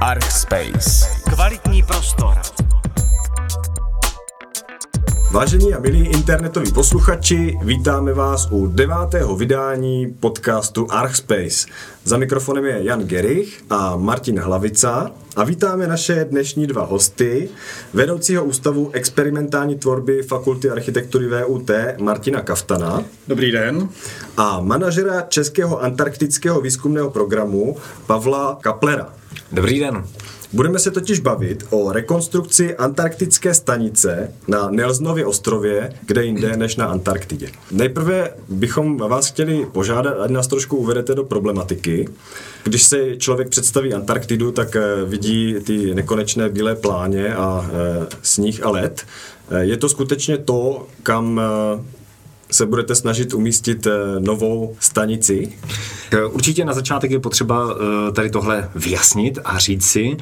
Archspace. Kvalitní prostor. Vážení a milí internetoví posluchači, vítáme vás u devátého vydání podcastu Archspace. Za mikrofonem je Jan Gerich a Martin Hlavica a vítáme naše dnešní dva hosty, vedoucího ústavu experimentální tvorby Fakulty architektury VUT Martina Kaftana. Dobrý den. A manažera Českého antarktického výzkumného programu Pavla Kaplera. Dobrý den. Budeme se totiž bavit o rekonstrukci antarktické stanice na Nelsonově ostrově, kde jinde než na Antarktidě. Nejprve bychom vás chtěli požádat, ať nás trošku uvedete do problematiky. Když se člověk představí Antarktidu, tak eh, vidí ty nekonečné bílé pláně a e, sníh a led. E, je to skutečně to, kam se budete snažit umístit novou stanici? Určitě na začátek je potřeba eh, tady tohle vyjasnit a říct si,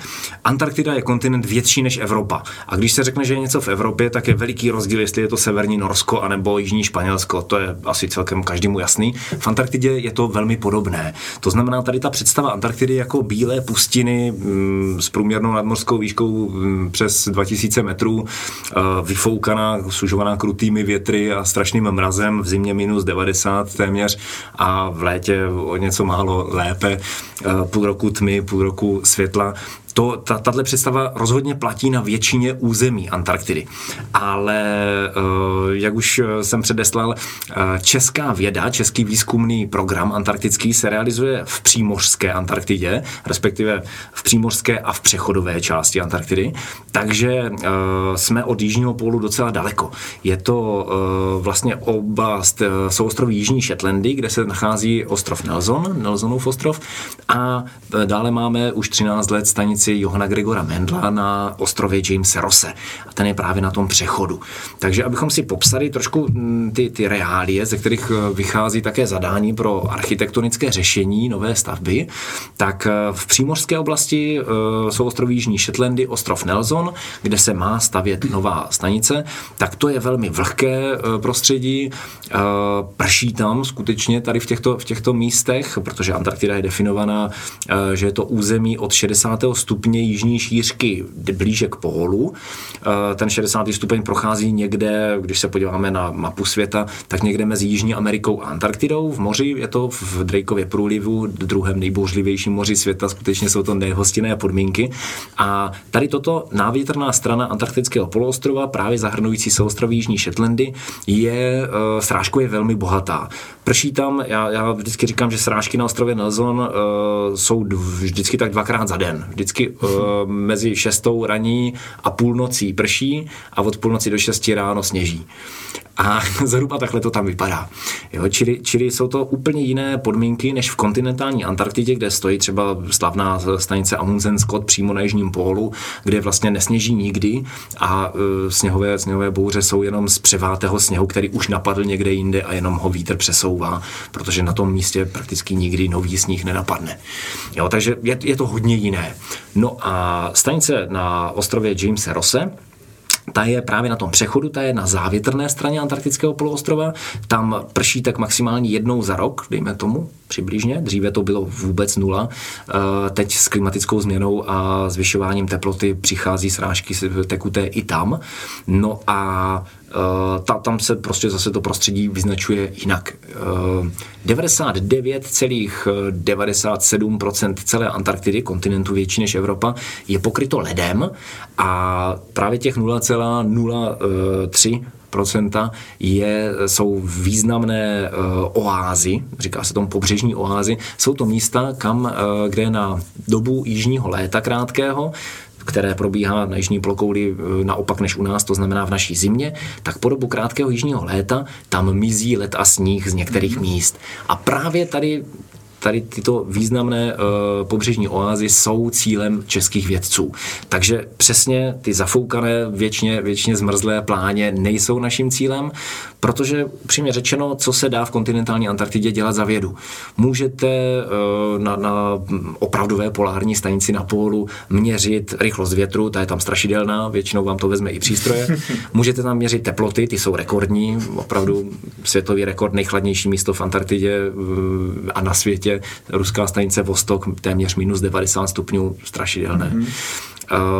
Antarktida je kontinent větší než Evropa. A když se řekne, že je něco v Evropě, tak je veliký rozdíl, jestli je to severní Norsko anebo jižní Španělsko. To je asi celkem každému jasný. V Antarktidě je to velmi podobné. To znamená, tady ta představa Antarktidy jako bílé pustiny mm, s průměrnou nadmorskou výškou mm, přes 2000 metrů, eh, vyfoukaná, sužovaná krutými větry a strašným mrazem, v zimě minus 90 téměř a v létě o něco málo lépe, eh, půl roku tmy, půl roku světla to, ta, tato představa rozhodně platí na většině území Antarktidy. Ale eh, jak už jsem předeslal, eh, česká věda, český výzkumný program antarktický se realizuje v přímořské Antarktidě, respektive v přímořské a v přechodové části Antarktidy, takže eh, jsme od jižního pólu docela daleko. Je to vlastně oblast souostroví Jižní Shetlandy, kde se nachází ostrov Nelson, Nelsonův ostrov, a dále máme už 13 let stanici stanici Johana Gregora Mendla na ostrově Jamesa Rosse. A ten je právě na tom přechodu. Takže abychom si popsali trošku mm, ty, ty reálie, ze kterých eh, vychází také zadání pro architektonické řešení nové stavby, tak eh, v přímořské oblasti eh, jsou ostroví Jižní Shetlandy, ostrov Nelson, kde se má stavět nová stanice, tak to je velmi vlhké prostředí, prší tam skutečně tady v těchto, v těchto místech, protože Antarktida je definovaná, že je to území od 60. stupně stupně jižní šířky blíže k pólu. Eh, ten 60. stupeň prochází někde, když se podíváme na mapu světa, tak někde mezi Jižní Amerikou a Antarktidou. V moři je to v Drakeově průlivu, druhém nejbouřlivějším moři světa, skutečně jsou to nehostinné podmínky. A tady toto návětrná strana antarktického poloostrova, právě zahrnující souostroví Jižní Shetlandy, je uh, srážkově velmi bohatá. Prší tam, já, já vždycky říkám, že srážky na ostrově Nelson uh, jsou vždycky tak dvakrát za den. Vždycky uh, mezi šestou raní a půlnocí prší a od půlnoci do šesti ráno sněží. A zhruba takhle to tam vypadá. Jo, čili, čili jsou to úplně jiné podmínky než v kontinentální Antarktidě, kde stojí třeba slavná stanice Amundsen Scott přímo na jižním pólu, kde vlastně nesněží nikdy a uh, sněhové, sněhové bouře jsou jenom z převátého sněhu, který už napadl někde jinde a jenom ho vítr přesouvá, protože na tom místě prakticky nikdy nový sníh nenapadne. Jo, takže je, je to hodně jiné. No a stanice na ostrově James Rosse, ta je právě na tom přechodu, ta je na závětrné straně antarktického poloostrova. Tam prší tak maximálně jednou za rok, dejme tomu, přibližně. Dříve to bylo vůbec nula. Eh, teď s klimatickou změnou a zvyšováním teploty přichází srážky tekuté i tam. No a ta, tam se prostě zase to prostředí vyznačuje jinak. 99,97% eh, celé Antarktidy, kontinentu větší než Evropa, je pokryto ledem a právě těch 0,03 procenta je, jsou významné uh, oázy, říká se tomu pobřežní oázy, jsou to místa, kam, uh, kde na dobu jižního léta krátkého které probíhá na jižní polokouli eh, naopak než u nás, to znamená v naší zimě, tak po dobu krátkého jižního léta tam mizí led a sníh z některých míst. A právě tady tady tyto významné uh, pobřežní oázy jsou cílem českých vědců. Takže přesně ty zafoukané, věčně, věčně zmrzlé pláně nejsou naším cílem, protože upřímně řečeno, co se dá v kontinentální Antarktidě dělat za vědu. Můžete uh, na, na opravdové polární stanici na pólu měřit rychlost větru, ta je tam strašidelná, většinou vám to vezme i přístroje. Můžete tam měřit teploty, ty jsou rekordní, opravdu světový rekord, nejchladnější místo v Antarktidě uh, a na světě je ruská stanice Vostok, téměř minus 90 stupňů, strašidelné. Mm-hmm.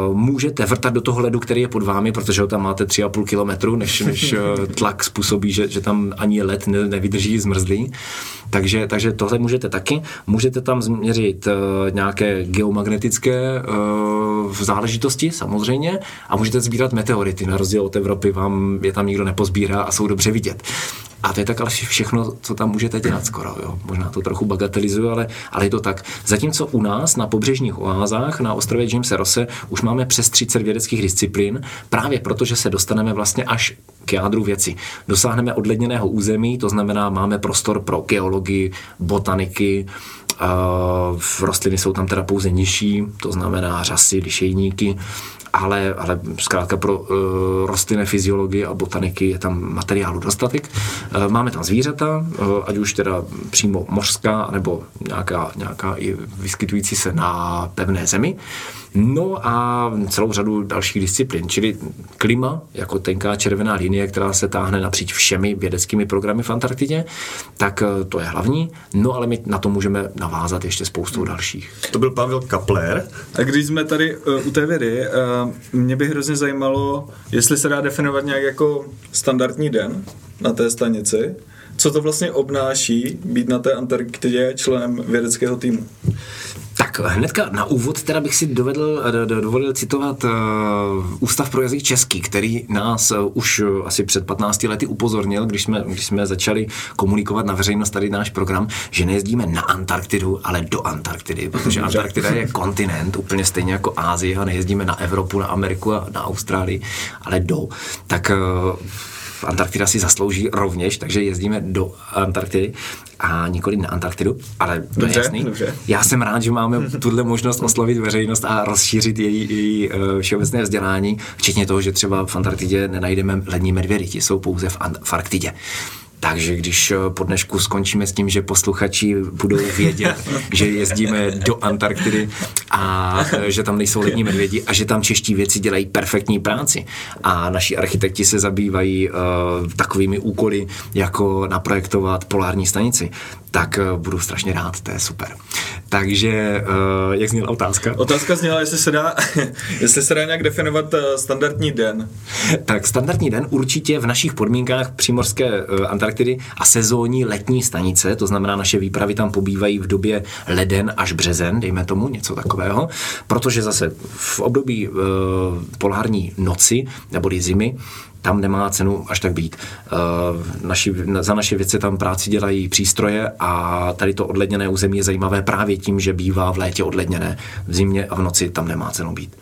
Uh, můžete vrtat do toho ledu, který je pod vámi, protože ho tam máte 3,5 kilometru, než, než uh, tlak způsobí, že, že tam ani led ne, nevydrží zmrzlý. Takže, takže tohle můžete taky. Můžete tam změřit uh, nějaké geomagnetické uh, záležitosti, samozřejmě, a můžete sbírat meteority. Na rozdíl od Evropy vám je tam nikdo nepozbírá a jsou dobře vidět. A to je tak ale všechno, co tam můžete dělat skoro. Jo. Možná to trochu bagatelizuju, ale, ale je to tak. Zatímco u nás na pobřežních oázách na ostrově Jamesa Rosse už máme přes 30 vědeckých disciplín, právě proto, že se dostaneme vlastně až k jádru věci. Dosáhneme odledněného území, to znamená, máme prostor pro geologii, botaniky, v rostliny jsou tam teda pouze nižší, to znamená řasy, lišejníky, ale, ale zkrátka pro uh, rostlinné fyziologii a botaniky je tam materiálu dostatek. Uh, máme tam zvířata, uh, ať už teda přímo mořská, nebo nějaká, nějaká i vyskytující se na pevné zemi. No a celou řadu dalších disciplín, čili klima jako tenká červená linie, která se táhne napříč všemi vědeckými programy v Antarktidě, tak to je hlavní, no ale my na to můžeme navázat ještě spoustou dalších. To byl Pavel Kapler. A když jsme tady uh, u té vědy, uh, mě by hrozně zajímalo, jestli se dá definovat nějak jako standardní den na té stanici, co to vlastně obnáší být na té Antarktidě členem vědeckého týmu? Tak hnedka na úvod teda bych si dovedl, dovolil citovat uh, Ústav pro jazyk český, který nás uh, už uh, asi před 15 lety upozornil, když jsme, když jsme začali komunikovat na veřejnost tady náš program, že nejezdíme na Antarktidu, ale do Antarktidy, protože Antarktida je kontinent, úplně stejně jako Ázie a nejezdíme na Evropu, na Ameriku a na Austrálii, ale do. Tak uh, Antarktida si zaslouží rovněž, takže jezdíme do Antarktidy a nikoli na Antarktidu, ale to dobře, je jasný. Dobře. Já jsem rád, že máme tuhle možnost oslovit veřejnost a rozšířit její, její uh, všeobecné vzdělání, včetně toho, že třeba v Antarktidě nenajdeme lední medvědy, ti jsou pouze v Antarktidě. Takže když eh, po dnešku skončíme s tím, že posluchači budou vědět, že jezdíme do Antarktidy a eh, že tam nejsou lední medvědi a že tam čeští věci dělají perfektní práci. A naši architekti se zabývají uh, takovými úkoly, jako naprojektovat polární stanici, tak uh, budu strašně rád, to je super. Takže, uh, jak zněla otázka? Otázka zněla, jestli se dá, jestli se dá nějak definovat uh, standardní den. Tak standardní den určitě v našich podmínkách přímorské uh, Antarktidy a sezónní letní stanice, to znamená naše výpravy tam pobývají v době leden až březen, dejme tomu něco takového, protože zase v období uh, polární noci nebo zimy tam nemá cenu až tak být. Uh, naši, za naše věci tam práci dělají přístroje a tady to odledněné území je zajímavé právě tím, že bývá v létě odledněné. V zimě a v noci tam nemá cenu být.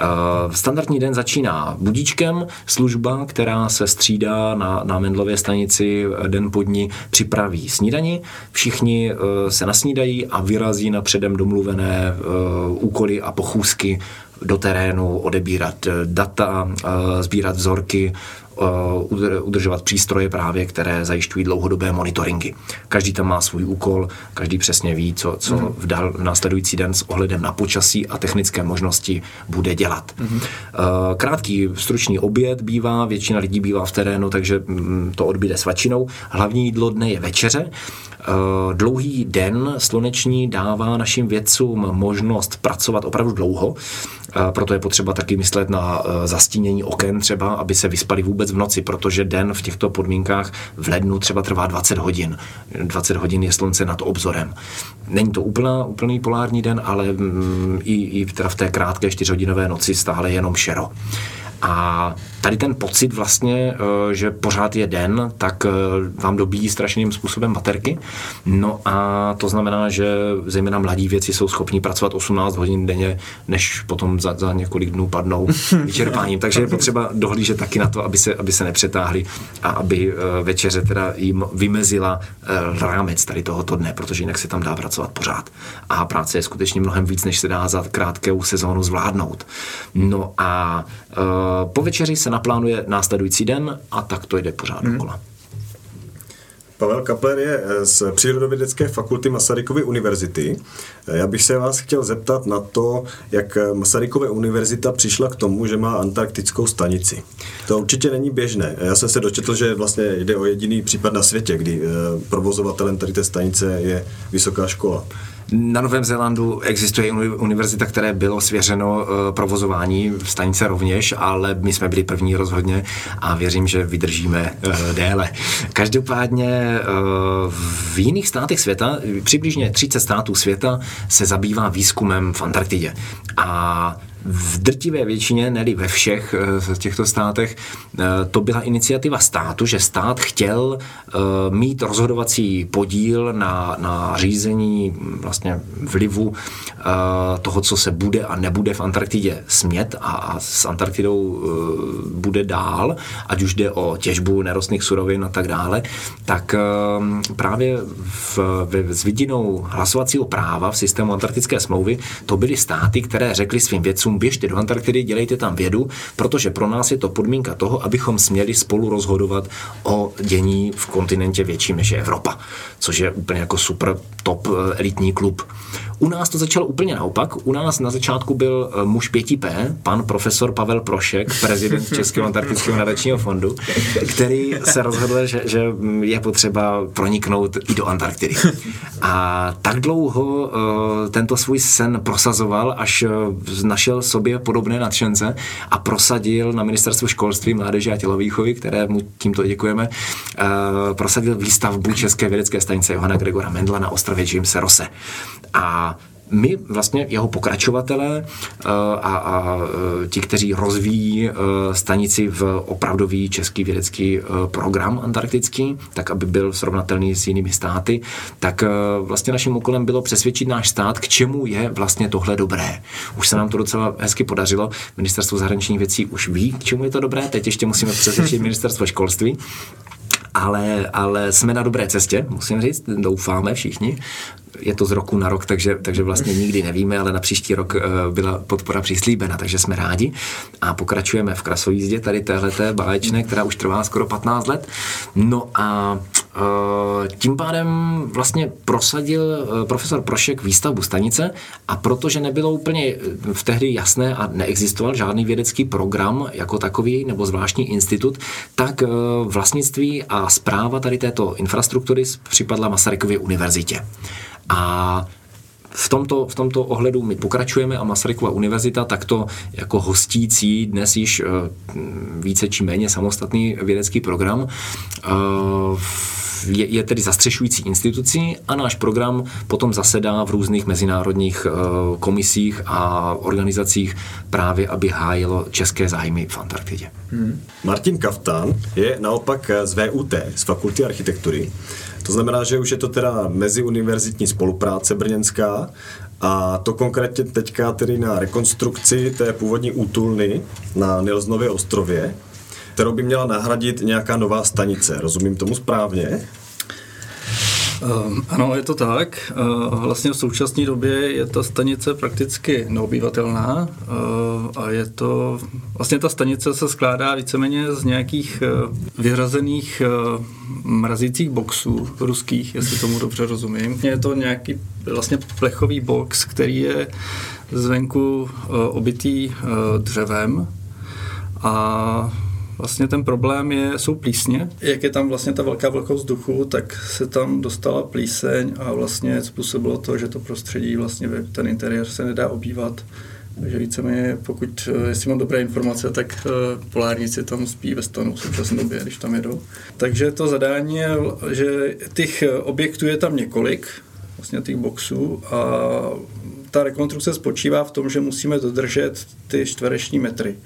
Uh, standardní den začíná budíčkem, služba, která se střídá na, na Mendlově stanici den po dní, připraví snídani. Všichni se nasnídají a vyrazí na předem domluvené úkoly a pochůzky do terénu, odebírat eh, data, eh, sbírat vzorky, udržovat přístroje právě, které zajišťují dlouhodobé monitoringy. Každý tam má svůj úkol, každý přesně ví, co, co mm. v, dal, v následující den s ohledem na počasí a technické možnosti bude dělat. Mm. Krátký stručný oběd bývá, většina lidí bývá v terénu, takže mm, to odbyde svačinou. Hlavní jídlo dne je večeře. Dlouhý den sluneční dává našim vědcům možnost pracovat opravdu dlouho. Proto je potřeba taky myslet na zastínění oken třeba, aby se vyspali vůbec v noci, protože den v těchto podmínkách v lednu třeba trvá 20 hodin. 20 hodin je slunce nad obzorem. Není to úplná, úplný polární den, ale mm, i, i teda v té krátké čtyřhodinové noci stále jenom šero. A tady ten pocit vlastně, eh, že pořád je den, tak eh, vám dobíjí strašným způsobem baterky. No a to znamená, že zejména mladí věci jsou schopni pracovat 18 hodin denně, než potom za, za několik dnů padnou vyčerpáním. Takže je potřeba dohlížet taky na to, aby se, aby se nepřetáhli a aby eh, večeře teda jim vymezila rámec tady tohoto dne, protože jinak se tam dá pracovat pořád. A práce je skutečně mnohem víc, než se dá za krátkou sezónu zvládnout. No a po večeři se naplánuje následující den a tak to jde pořád hmm. dokola. Pavel Kapler je eh, z Přírodovědecké fakulty Masarykovy univerzity. Eh, já bych se vás chtěl zeptat na to, jak Masarykova univerzita přišla k tomu, že má antarktickou stanici. To určitě není běžné. Já jsem se dočetl, že vlastně jde o jediný případ na světě, kdy provozovatelem tady té stanice je vysoká škola. Na Novém Zélandu existuje univerzita, které bylo svěřeno eh, provozování stanice rovněž, ale my jsme byli první rozhodně a věřím, že vydržíme eh, déle. Každopádně eh, v jiných státech světa, přibližně 30 států světa, se zabývá výzkumem v Antarktidě. A v drtivé většině, neli ve všech eh, těchto státech, eh, to byla iniciativa státu, že stát chtěl eh, mít rozhodovací podíl na, na řízení vlastně vlivu toho, co se bude a nebude v Antarktidě smět a, a s Antarktidou bude dál, ať už jde o těžbu nerostných surovin a tak dále, tak právě v, v, s vidinou hlasovacího práva v systému Antarktické smlouvy to byly státy, které řekly svým vědcům, vědcům, běžte do Antarktidy, dělejte tam vědu, protože pro nás je to podmínka toho, abychom směli spolu rozhodovat o dění v kontinentě větším než je Evropa, což je úplně jako super top eh, elitní klub. U nás to začalo úplně naopak. U nás na začátku byl eh, muž 5P, pan profesor Pavel Prošek, prezident Českého antarktického nadačního fondu, který se rozhodl, že, že je potřeba proniknout i do Antarktidy. A tak dlouho uh, tento svůj sen prosazoval, až uh, našel sobě podobné nadšence a prosadil na ministerstvu školství, mládeže a tělovýchovy, které mu tímto děkujeme, prosadil výstavbu České vědecké stanice Johana Gregora Mendla na ostrově Jamesa Rose. A my vlastně jeho pokračovatelé eh, a, a eh, ti, kteří rozvíjí eh, stanici v opravdový český vědecký program antarktický, tak aby byl srovnatelný s jinými státy, tak vlastně naším úkolem bylo přesvědčit náš stát, k čemu je vlastně tohle dobré. Už se nám to docela hezky podařilo. Ministerstvo zahraničních věcí už ví, k čemu je to dobré, teď ještě musíme přesvědčit ministerstvo školství ale, ale jsme na dobré cestě, musím říct, doufáme všichni je to z roku na rok, takže, takže vlastně nikdy nevíme, ale na příští rok eh, byla podpora přislíbena, takže jsme rádi a pokračujeme v krasojízdě tady téhleté báječné, která už trvá skoro 15 let. No a tím pádem vlastně prosadil eh, profesor Prošek výstavbu stanice a protože nebylo úplně v tehdy jasné a neexistoval žádný vědecký program jako takový nebo zvláštní institut, tak vlastnictví a zpráva tady této infrastruktury připadla Masarykově univerzitě. A v tomto, v tomto ohledu my pokračujeme a Masarykova univerzita takto jako hostící dnes již eh, více či méně samostatný vědecký program eh, je, je tedy zastřešující institucí a náš program potom zasedá v různých mezinárodních eh, komisích a organizacích právě, aby hájilo české zájmy v Antarktidě. Hmm. Martin Kaftan je naopak z VUT, z Fakulty architektury. To znamená, že už je to teda meziuniverzitní spolupráce brněnská a to konkrétně teďka tedy na rekonstrukci té původní útulny na Nilsnově ostrově, kterou by měla nahradit nějaká nová stanice. Rozumím tomu správně? Um, ano, je to tak. Uh, vlastně v současné době je ta stanice prakticky neobyvatelná uh, a je to, vlastně ta stanice se skládá víceméně z nějakých vyhrazených mrazících boxů ruských, jestli tomu dobře rozumím. Je to nějaký vlastně plechový box, který je zvenku obytý dřevem a Vlastně ten problém je, jsou plísně. Jak je tam vlastně ta velká vlhkost vzduchu, tak se tam dostala plíseň a vlastně způsobilo to, že to prostředí, vlastně ten interiér se nedá obývat. Takže víceméně, pokud, eh, jestli mám dobré informace, tak eh, polárníci tam spí ve stanu v současné době, když tam jedou. Takže to zadání je, že těch objektů je tam několik, vlastně těch boxů a ta rekonstrukce spočívá v tom, že musíme dodržet ty čtvereční metry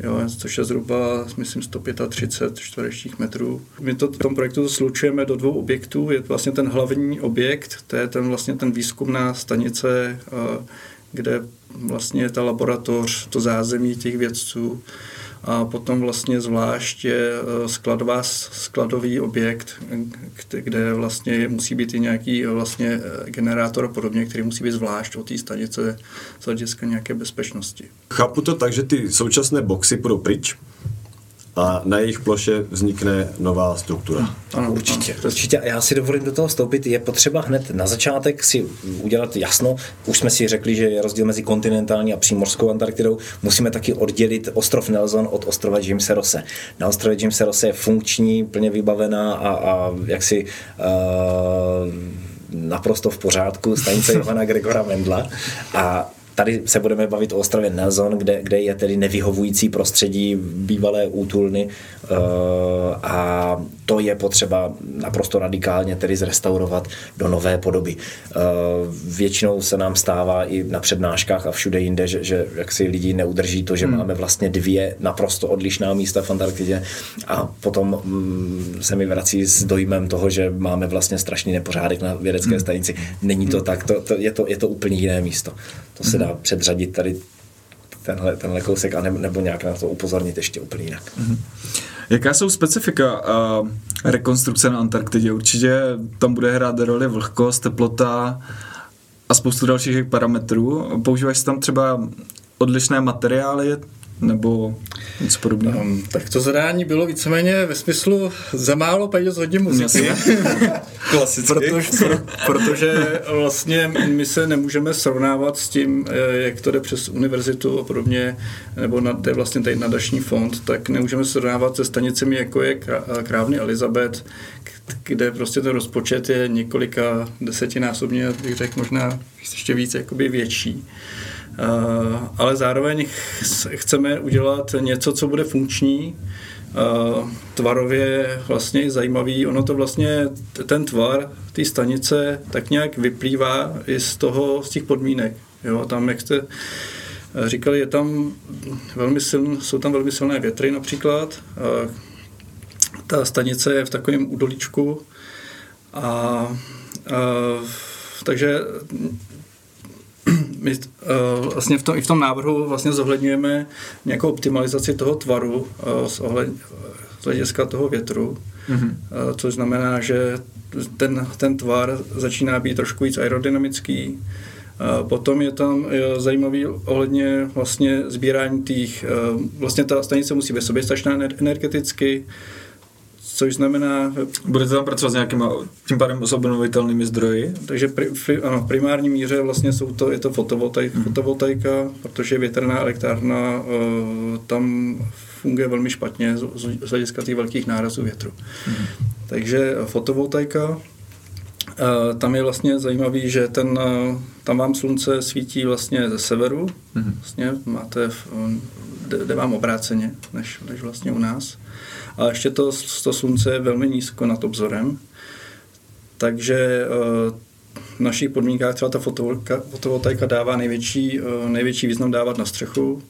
jo, což je zhruba, myslím, 135 čtverečních metrů. My to v tom projektu slučujeme do dvou objektů. Je to vlastně ten hlavní objekt, to je ten vlastně ten výzkumná stanice, kde vlastně je ta laboratoř, to zázemí těch vědců a potom vlastně zvlášť je e, skladová, skladový objekt, kde vlastně musí být i nějaký vlastně e, generátor a podobně, který musí být zvlášť od té stanice z hlediska nějaké bezpečnosti. Chápu to tak, že ty současné boxy půjdou pryč a na jejich ploše vznikne nová struktura. Ano, určitě, určitě. A já si dovolím do toho vstoupit. Je potřeba hned na začátek si udělat jasno. Už jsme si řekli, že je rozdíl mezi kontinentální a přímořskou Antarktidou. Musíme taky oddělit ostrov Nelson od ostrova Jimse Rosse. Na ostrově Jimse Rosse je funkční, plně vybavená a, a jaksi uh, naprosto v pořádku stanice Johana Gregora Mendla a Tady se budeme bavit o ostrově Nelson, kde, kde je tedy nevyhovující prostředí bývalé útulny uh, a to je potřeba naprosto radikálně tedy zrestaurovat do nové podoby. Uh, většinou se nám stává i na přednáškách a všude jinde, že, že jak si lidi neudrží to, že hmm. máme vlastně dvě naprosto odlišná místa v Antarktidě a potom mm, se mi vrací s dojmem toho, že máme vlastně strašný nepořádek na vědecké hmm. stanici. Není to tak, to, to, je, to, je to úplně jiné místo. To se dá předřadit tady tenhle, tenhle kousek a ne, nebo nějak na to upozornit ještě úplně jinak. Mm-hmm. Jaká jsou specifika uh, rekonstrukce na Antarktidě? Určitě tam bude hrát roli vlhkost, teplota a spoustu dalších parametrů. Používáš tam třeba odlišné materiály, nebo něco podobného? Um, tak to zadání bylo víceméně ve smyslu za málo peněz hodně muziky. Klasicky. protože, pro, protože vlastně my se nemůžeme srovnávat s tím, eh, jak to jde přes univerzitu a podobně, nebo na, to je vlastně tady nadační fond, tak nemůžeme srovnávat se stanicemi, jako je Krávny Elizabeth, kde prostě ten rozpočet je několika desetinásobně, bych řekl možná ještě víc jakoby větší. Eh, ale zároveň chceme udělat něco, co bude funkční, eh, tvarově vlastně zajímavý. Ono to vlastně, ten tvar té stanice tak nějak vyplývá i z toho, z těch podmínek. Jo, tam, jak jste eh, říkali, je tam velmi siln, jsou tam velmi silné větry například. Ta stanice je v takovém údolíčku a, a takže my uh, vlastně v tom, i v tom návrhu vlastně zohledňujeme nějakou optimalizaci toho tvaru uh, z, ohled, z hlediska toho větru, mm-hmm. uh, což znamená, že ten, ten tvar začíná být trošku víc aerodynamický. Uh, potom je tam uh, zajímavý ohledně vlastně sbírání těch, uh, vlastně ta stanice musí být soběstačná energeticky, což znamená... Budete tam pracovat s nějakými tím pádem s obnovitelnými zdroji? Takže pri, pri, ano, v primární míře vlastně jsou to, je to fotovoltaik, hmm. fotovoltaika, protože větrná elektrárna uh, tam funguje velmi špatně z, z hlediska těch velkých nárazů větru. Hmm. Takže fotovoltaika, uh, tam je vlastně zajímavý, že ten, uh, tam vám slunce svítí vlastně ze severu, hmm. vlastně máte, jde, vám obráceně, než, než vlastně u nás a ještě to, to slunce je velmi nízko nad obzorem, takže eh, v našich podmínkách třeba ta fotovoltaika dává největší, eh, největší význam dávat na střechu,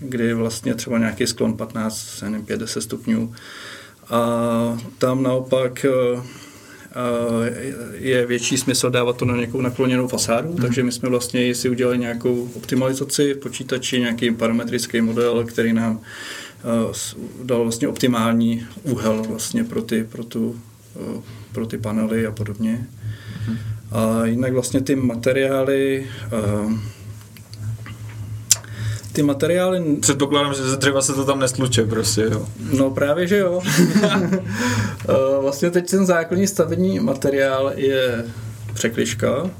kdy vlastně třeba nějaký sklon 15, nevím, 50 stupňů. A tam naopak eh, je větší smysl dávat to na nějakou nakloněnou fasádu, mm. takže my jsme vlastně si udělali nějakou optimalizaci v počítači, nějaký parametrický model, který nám Eh, dal vlastně optimální úhel vlastně pro ty, pro tu, eh, pro ty panely a podobně. Mhm. A jinak vlastně ty materiály eh, ty materiály... Předpokládám, že ze dřeva se to tam nestluče prostě, jo. No právě, že jo. vlastně teď ten základní stavební materiál je překliška,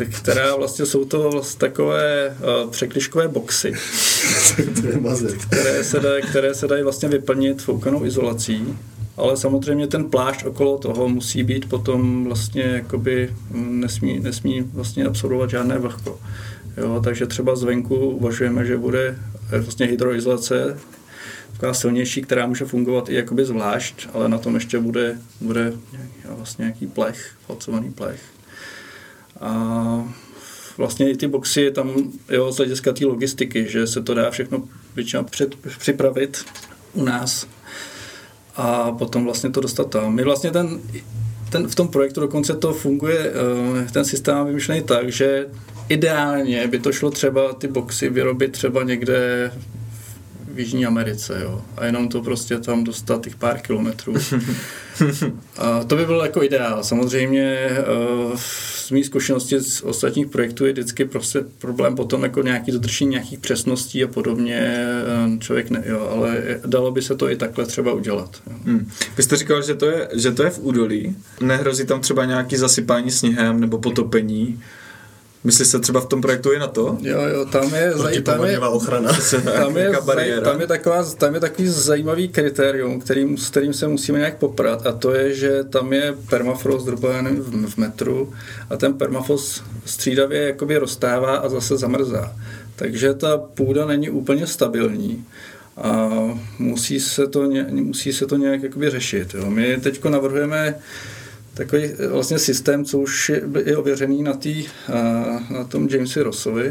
Eh, která vlastně jsou to vlastně takové uh, překliškové boxy, které, se dají, které se dají vlastně vyplnit foukanou izolací, ale samozřejmě ten plášť okolo toho musí být potom vlastně jakoby mm, nesmí, nesmí vlastně absorbovat žádné vlhko. Jo, takže třeba zvenku uvažujeme, že bude vlastně hydroizolace taková silnější, která může fungovat i jakoby zvlášť, ale na tom ještě bude, bude vlastně nějaký plech, falcovaný plech. A vlastně i ty boxy tam, jo, z hlediska té logistiky, že se to dá všechno většinou před, připravit u nás a potom vlastně to dostat tam. My vlastně ten, ten, v tom projektu dokonce to funguje, eh, ten systém vymyšlený tak, že ideálně by to šlo třeba ty boxy vyrobit třeba někde v Jižní Americe, jo. A jenom to prostě tam dostat těch pár kilometrů. A to by byl jako ideál. Samozřejmě uh, z mých zkušeností z ostatních projektů je vždycky prostě problém potom jako nějaký dodržení nějakých přesností a podobně. Uh, člověk ne, jo, ale dalo by se to i takhle třeba udělat. Jo. Hmm. Vy jste říkal, že to, je, že to je v údolí. Nehrozí tam třeba nějaký zasypání sněhem nebo potopení? Myslíš se třeba v tom projektu i na to? Jo, jo, tam je, zaj, tam je, ochrana. tam je, zaj, tam je, taková, tam je takový zajímavý kritérium, kterým, s kterým se musíme nějak poprat a to je, že tam je permafrost zhruba v, v metru a ten permafrost střídavě jakoby roztává a zase zamrzá. Takže ta půda není úplně stabilní a musí se to, ně, musí se to nějak jakoby řešit. Jo. My teď navrhujeme takový eh, vlastně systém, co už je, je ověřený na, tý, na tom Jamesi Rossovi,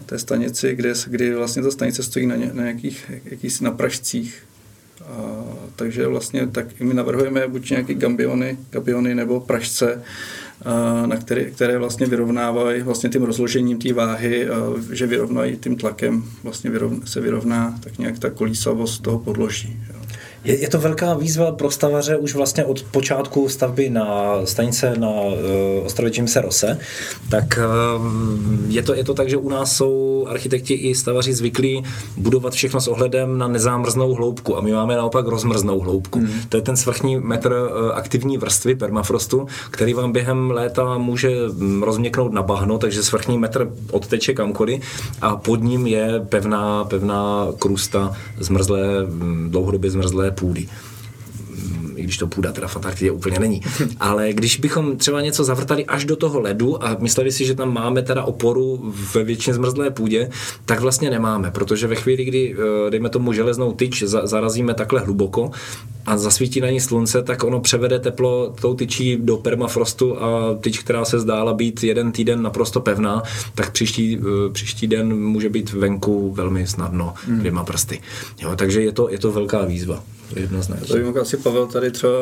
na té stanici, kde, kdy vlastně ta stanice stojí na, ně, na nějakých jakých, na pražcích. A, takže vlastně tak my navrhujeme buď nějaké gambiony, gambiony nebo pražce, a, na které, které vlastně vyrovnávají vlastně tím rozložením té váhy, a, že vyrovnají tím tlakem, vlastně vyrovna, se vyrovná tak nějak ta kolísavost toho podloží. Jo. Je, je to velká výzva pro stavaře už vlastně od počátku stavby na stanice na uh, ostrově Jimse Rose. Tak uh, je, to, je to tak, že u nás jsou architekti i stavaři zvyklí budovat všechno s ohledem na nezámrznou hloubku a my máme naopak rozmrznou hloubku. Hmm. To je ten svrchní metr uh, aktivní vrstvy permafrostu, který vám během léta může hm, rozměknout na bahno, takže svrchní metr odteče kamkoliv a pod ním je pevná, pevná krusta zmrzlé, hm, dlouhodobě zmrzlé půdy i když to půda teda v Antarktidě úplně není. Ale když bychom třeba něco zavrtali až do toho ledu a mysleli si, že tam máme teda oporu ve většině zmrzlé půdě, tak vlastně nemáme, protože ve chvíli, kdy, eh, dejme tomu železnou tyč, zarazíme takhle hluboko a zasvítí na ní slunce, tak ono převede teplo tou tyčí do permafrostu a tyč, která se zdála být jeden týden naprosto pevná, tak příští, eh, příští den může být venku velmi snadno hmm. dvěma prsty. Jo, takže je to, je to velká výzva jednoznačně. To by asi Pavel tady třeba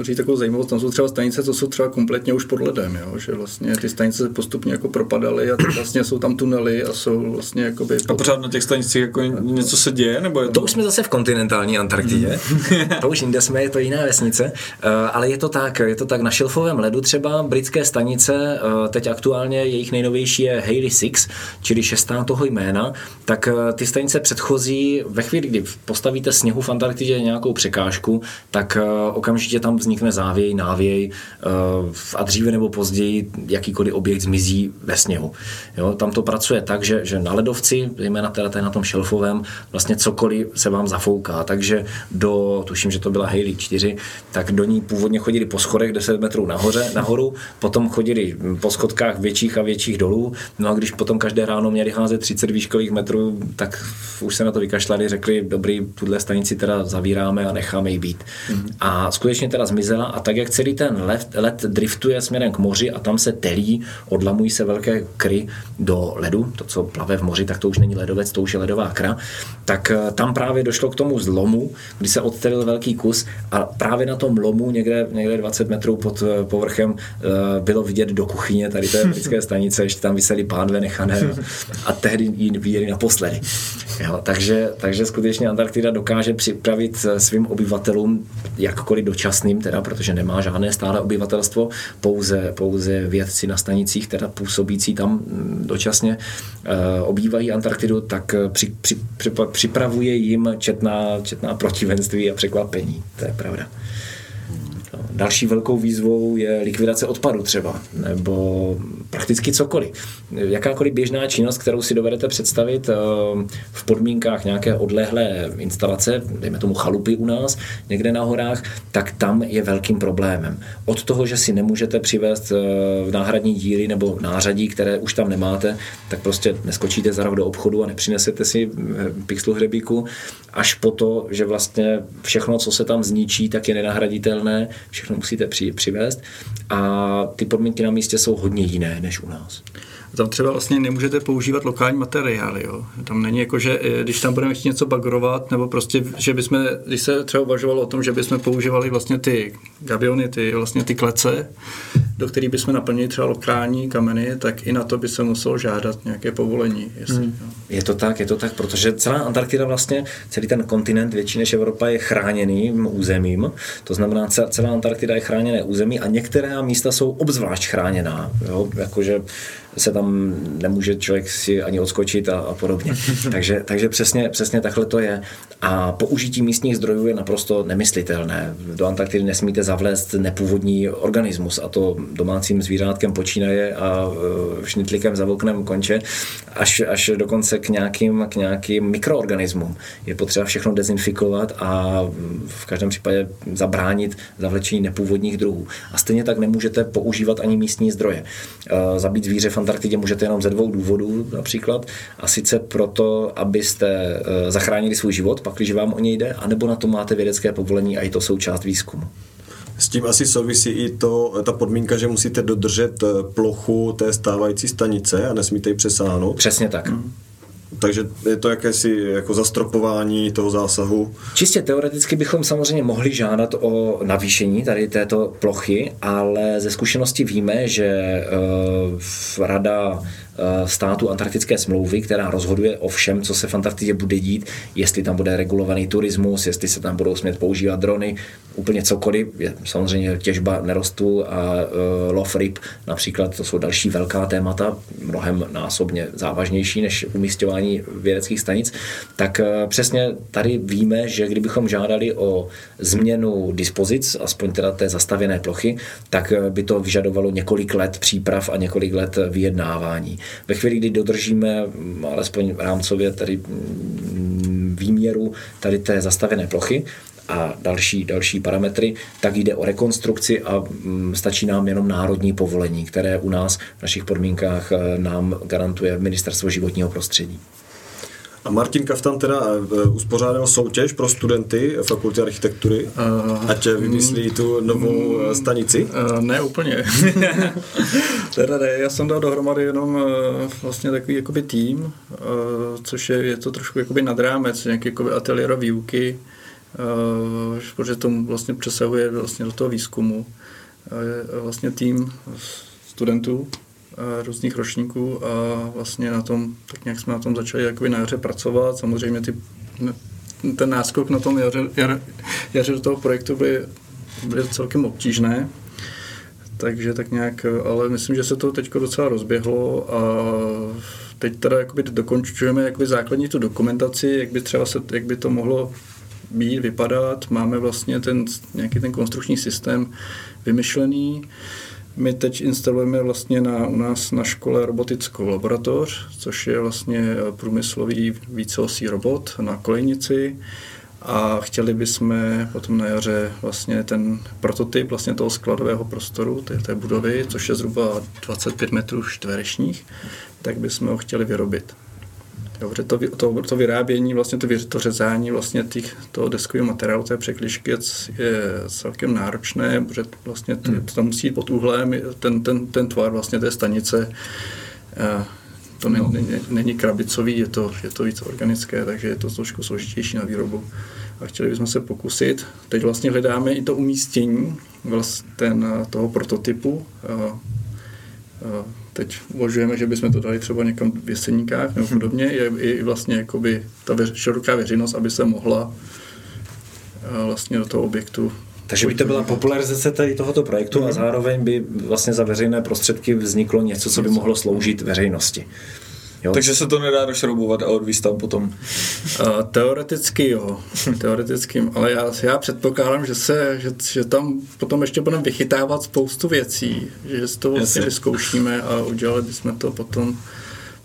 říct takovou zajímavost, tam jsou třeba stanice, co jsou třeba kompletně už pod ledem, jo? že vlastně ty stanice se postupně jako propadaly a vlastně jsou tam tunely a jsou vlastně jakoby... Pod... A pořád na těch stanicích jako něco se děje? Nebo je to... to už jsme zase v kontinentální Antarktidě, hmm. to už jinde jsme, je to jiná vesnice, uh, ale je to tak, je to tak na šelfovém ledu třeba. Britské stanice, uh, teď aktuálně jejich nejnovější je Haley 6, čili šestá toho jména, tak uh, ty stanice předchozí, ve chvíli, kdy postavíte sněhu v Antarktidě nějakou překážku, tak okamžitě tam vznikne závěj, návěj a dříve nebo později jakýkoliv objekt zmizí ve sněhu. Jo, tam to pracuje tak, že, že na ledovci, zejména teda na tom šelfovém, vlastně cokoliv se vám zafouká, takže do, tuším, že to byla Haley 4, tak do ní původně chodili po schodech 10 metrů nahoře, nahoru, potom chodili po schodkách větších a větších dolů, no a když potom každé ráno měli házet 30 výškových metrů, tak už se na to vykašlali, řekli, dobrý, tuhle stanici teda zavírá necháme a necháme ji být. Mm. A skutečně teda zmizela a tak, jak celý ten let, let driftuje směrem k moři a tam se telí, odlamují se velké kry do ledu, to, co plave v moři, tak to už není ledovec, to už je ledová kra, tak eh, tam právě došlo k tomu zlomu, kdy se odtelil velký kus a právě na tom lomu někde, někde 20 metrů pod eh, povrchem eh, bylo vidět do kuchyně tady té britské stanice, ještě tam vysely pánve nechané a, a tehdy ji viděli naposledy. Jo, takže, takže skutečně Antarktida dokáže připravit svým obyvatelům, jakkoliv dočasným, teda, protože nemá žádné stále obyvatelstvo, pouze, pouze vědci na stanicích, teda působící tam mm, dočasně, obývají Antarktidu, tak při, při, při, připravuje jim četná, četná protivenství a překvapení. To je pravda. Další velkou výzvou je likvidace odpadu třeba, nebo prakticky cokoliv. Jakákoliv běžná činnost, kterou si dovedete představit eh, v podmínkách nějaké odlehlé instalace, dejme tomu chalupy u nás, někde na horách, tak tam je velkým problémem. Od toho, že si nemůžete přivést eh, náhradní díly nebo nářadí, které už tam nemáte, tak prostě neskočíte za do obchodu a nepřinesete si eh, pixlu hrebíku, až po to, že vlastně všechno, co se tam zničí, tak je nenahraditelné, musíte při, přivést a ty podmínky na místě jsou hodně jiné než u nás. Tam třeba vlastně nemůžete používat lokální materiály. Jo. Tam není jako, že eh, když tam budeme chtít něco bagrovat, nebo prostě, že bychom, když se třeba uvažovalo o tom, že bychom používali vlastně ty gabiony, ty, vlastně ty klece, do který bychom naplnili třeba lokální kameny, tak i na to by se muselo žádat nějaké povolení. Jestli, hmm. Je to tak, je to tak, protože celá Antarktida vlastně, celý ten kontinent větší než Evropa je chráněným územím. To znamená, celá Antarktida je chráněné území a některá místa jsou obzvlášť chráněná. Jo? Jakože se tam nemůže člověk si ani odskočit a, a podobně. takže, takže přesně, přesně takhle to je. A použití místních zdrojů je naprosto nemyslitelné. Do Antarktidy nesmíte zavlézt nepůvodní organismus a to domácím zvířátkem počínaje a e, šnitlikem za oknem konče, až, až dokonce k nějakým, k nějakým mikroorganismům. Je potřeba všechno dezinfikovat a v každém případě zabránit zavlečení nepůvodních druhů. A stejně tak nemůžete používat ani místní zdroje. E, zabít zvíře v Antarktidě můžete jenom ze dvou důvodů například. A sice proto, abyste e, zachránili svůj život, pak když vám o něj jde, anebo na to máte vědecké povolení a je to součást výzkumu. S tím asi souvisí i to, ta podmínka, že musíte dodržet eh, plochu té stávající stanice a nesmíte ji přesáhnout. Přesně tak. Mm. Takže je to jakési jako zastropování toho zásahu. Čistě teoreticky bychom samozřejmě mohli žádat o navýšení tady této plochy, ale ze zkušenosti víme, že uh, rada státu Antarktické smlouvy, která rozhoduje o všem, co se v Antarktidě bude dít, jestli tam bude regulovaný turismus, jestli se tam budou smět používat drony, úplně cokoliv. Je samozřejmě těžba nerostů a uh, lov ryb například, to jsou další velká témata, mnohem násobně závažnější než umístěvání vědeckých stanic. Tak uh, přesně tady víme, že kdybychom žádali o změnu dispozic, aspoň teda té zastavěné plochy, tak by to vyžadovalo několik let příprav a několik let vyjednávání. Ve chvíli, kdy dodržíme mm, alespoň rámcově tady mm, výměru tady té zastavené plochy, a další, další parametry, tak jde o rekonstrukci a mm, stačí nám jenom národní povolení, které u nás v našich podmínkách eh, nám garantuje Ministerstvo životního prostředí. A Martin Kaftan teda uh, uspořádal soutěž pro studenty Fakulty architektury, uh, ať vymyslí tu novou uh, stanici? Uh, ne úplně. teda ne, já jsem dal dohromady jenom uh, vlastně takový jakoby tým, uh, což je, je to trošku jakoby nad rámec, nějaký jakoby ateliéro výuky, uh, protože to vlastně přesahuje vlastně do toho výzkumu. Uh, vlastně tým studentů, různých ročníků a vlastně na tom, tak nějak jsme na tom začali jakoby na jaře pracovat. Samozřejmě ty, ten náskok na tom jaře, jaře, jaře do toho projektu by, by celkem obtížné. Takže tak nějak, ale myslím, že se to teď docela rozběhlo a teď teda jakoby dokončujeme jakoby základní tu dokumentaci, jak by třeba se, jak by to mohlo být, vypadat. Máme vlastně ten, nějaký ten konstrukční systém vymyšlený. My teď instalujeme vlastně na, u nás na škole robotickou laboratoř, což je vlastně průmyslový víceosý robot na kolejnici a chtěli bychom potom na jaře vlastně ten prototyp vlastně toho skladového prostoru, té, té budovy, což je zhruba 25 metrů čtverečních, tak bychom ho chtěli vyrobit. Dobře, to, to, to vyrábění, vlastně to, to řezání vlastně těch, toho deskového materiálu, té překližky je, je celkem náročné, protože vlastně to, hmm. to tam musí jít pod úhlem, ten, ten, ten tvar vlastně té stanice, to není, no. není, není krabicový, je to, je to víc organické, takže je to trošku složitější na výrobu. A chtěli bychom se pokusit. Teď vlastně hledáme i to umístění vlastně ten, toho prototypu. Teď uvažujeme, že bychom to dali třeba někam v Jeseníkách nebo podobně, je i vlastně jakoby ta veř, široká veřejnost, aby se mohla vlastně do toho objektu takže by to byla popularizace tady tohoto projektu a mhm. zároveň by vlastně za veřejné prostředky vzniklo něco, co by mohlo sloužit veřejnosti. Jo? Takže se to nedá došroubovat a odvíst tam potom? Uh, teoreticky jo, teoreticky, ale já, já předpokládám, že, se, že, že tam potom ještě budeme vychytávat spoustu věcí, že si to vlastně vyzkoušíme a udělali bychom to potom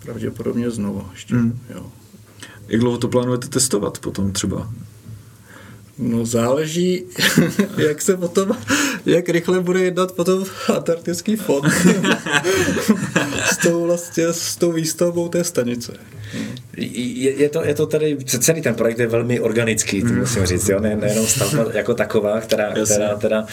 pravděpodobně znovu. Ještě, mm. jo. Jak dlouho to plánujete testovat potom třeba? No záleží, jak se potom, jak rychle bude jednat potom Antarktický fond s tou vlastně, s tou výstavbou té stanice. Je, je, to, je to tady, celý ten projekt je velmi organický, to mm. musím říct, jo? Ne, nejenom stavba jako taková, která, která, která uh,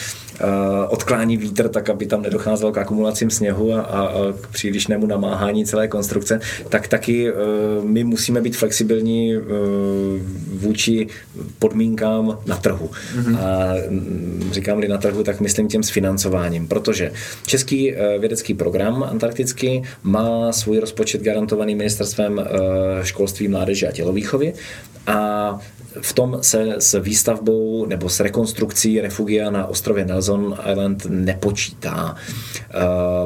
odklání vítr tak, aby tam nedocházelo k akumulacím sněhu a, a, a k přílišnému namáhání celé konstrukce, tak taky uh, my musíme být flexibilní uh, vůči podmínkám na trhu. Mm. A mm, říkám-li na trhu, tak myslím tím s financováním, protože Český uh, vědecký program antarktický má svůj rozpočet garantovaný ministerstvem uh, školství, mládeže a tělovýchovy. A v tom se s výstavbou nebo s rekonstrukcí refugia na ostrově Nelson Island nepočítá. E,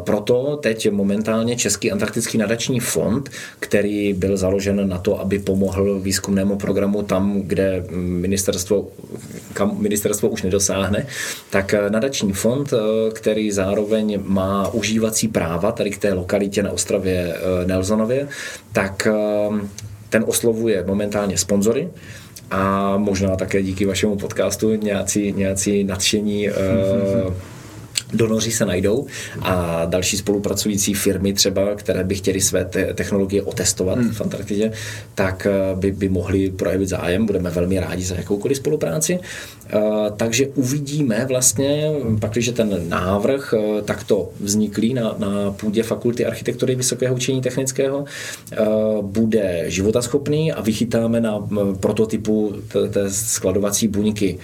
proto teď momentálně Český antarktický nadační fond, který byl založen na to, aby pomohl výzkumnému programu tam, kde ministerstvo, kam ministerstvo už nedosáhne, tak nadační fond, e, který zároveň má užívací práva tady k té lokalitě na ostrově e, Nelsonově, tak ten oslovuje momentálně sponzory a možná také díky vašemu podcastu nějací, nějací nadšení mm-hmm donoři se najdou a další spolupracující firmy třeba, které by chtěly své te- technologie otestovat hmm. v Antarktidě, tak eh, by, by mohli projevit zájem. Budeme velmi rádi za jakoukoliv spolupráci. Uh, takže uvidíme vlastně, pak, když ten návrh uh, takto vzniklý na, na půdě Fakulty architektury Vysokého učení technického uh, bude životaschopný a vychytáme na prototypu té skladovací buňky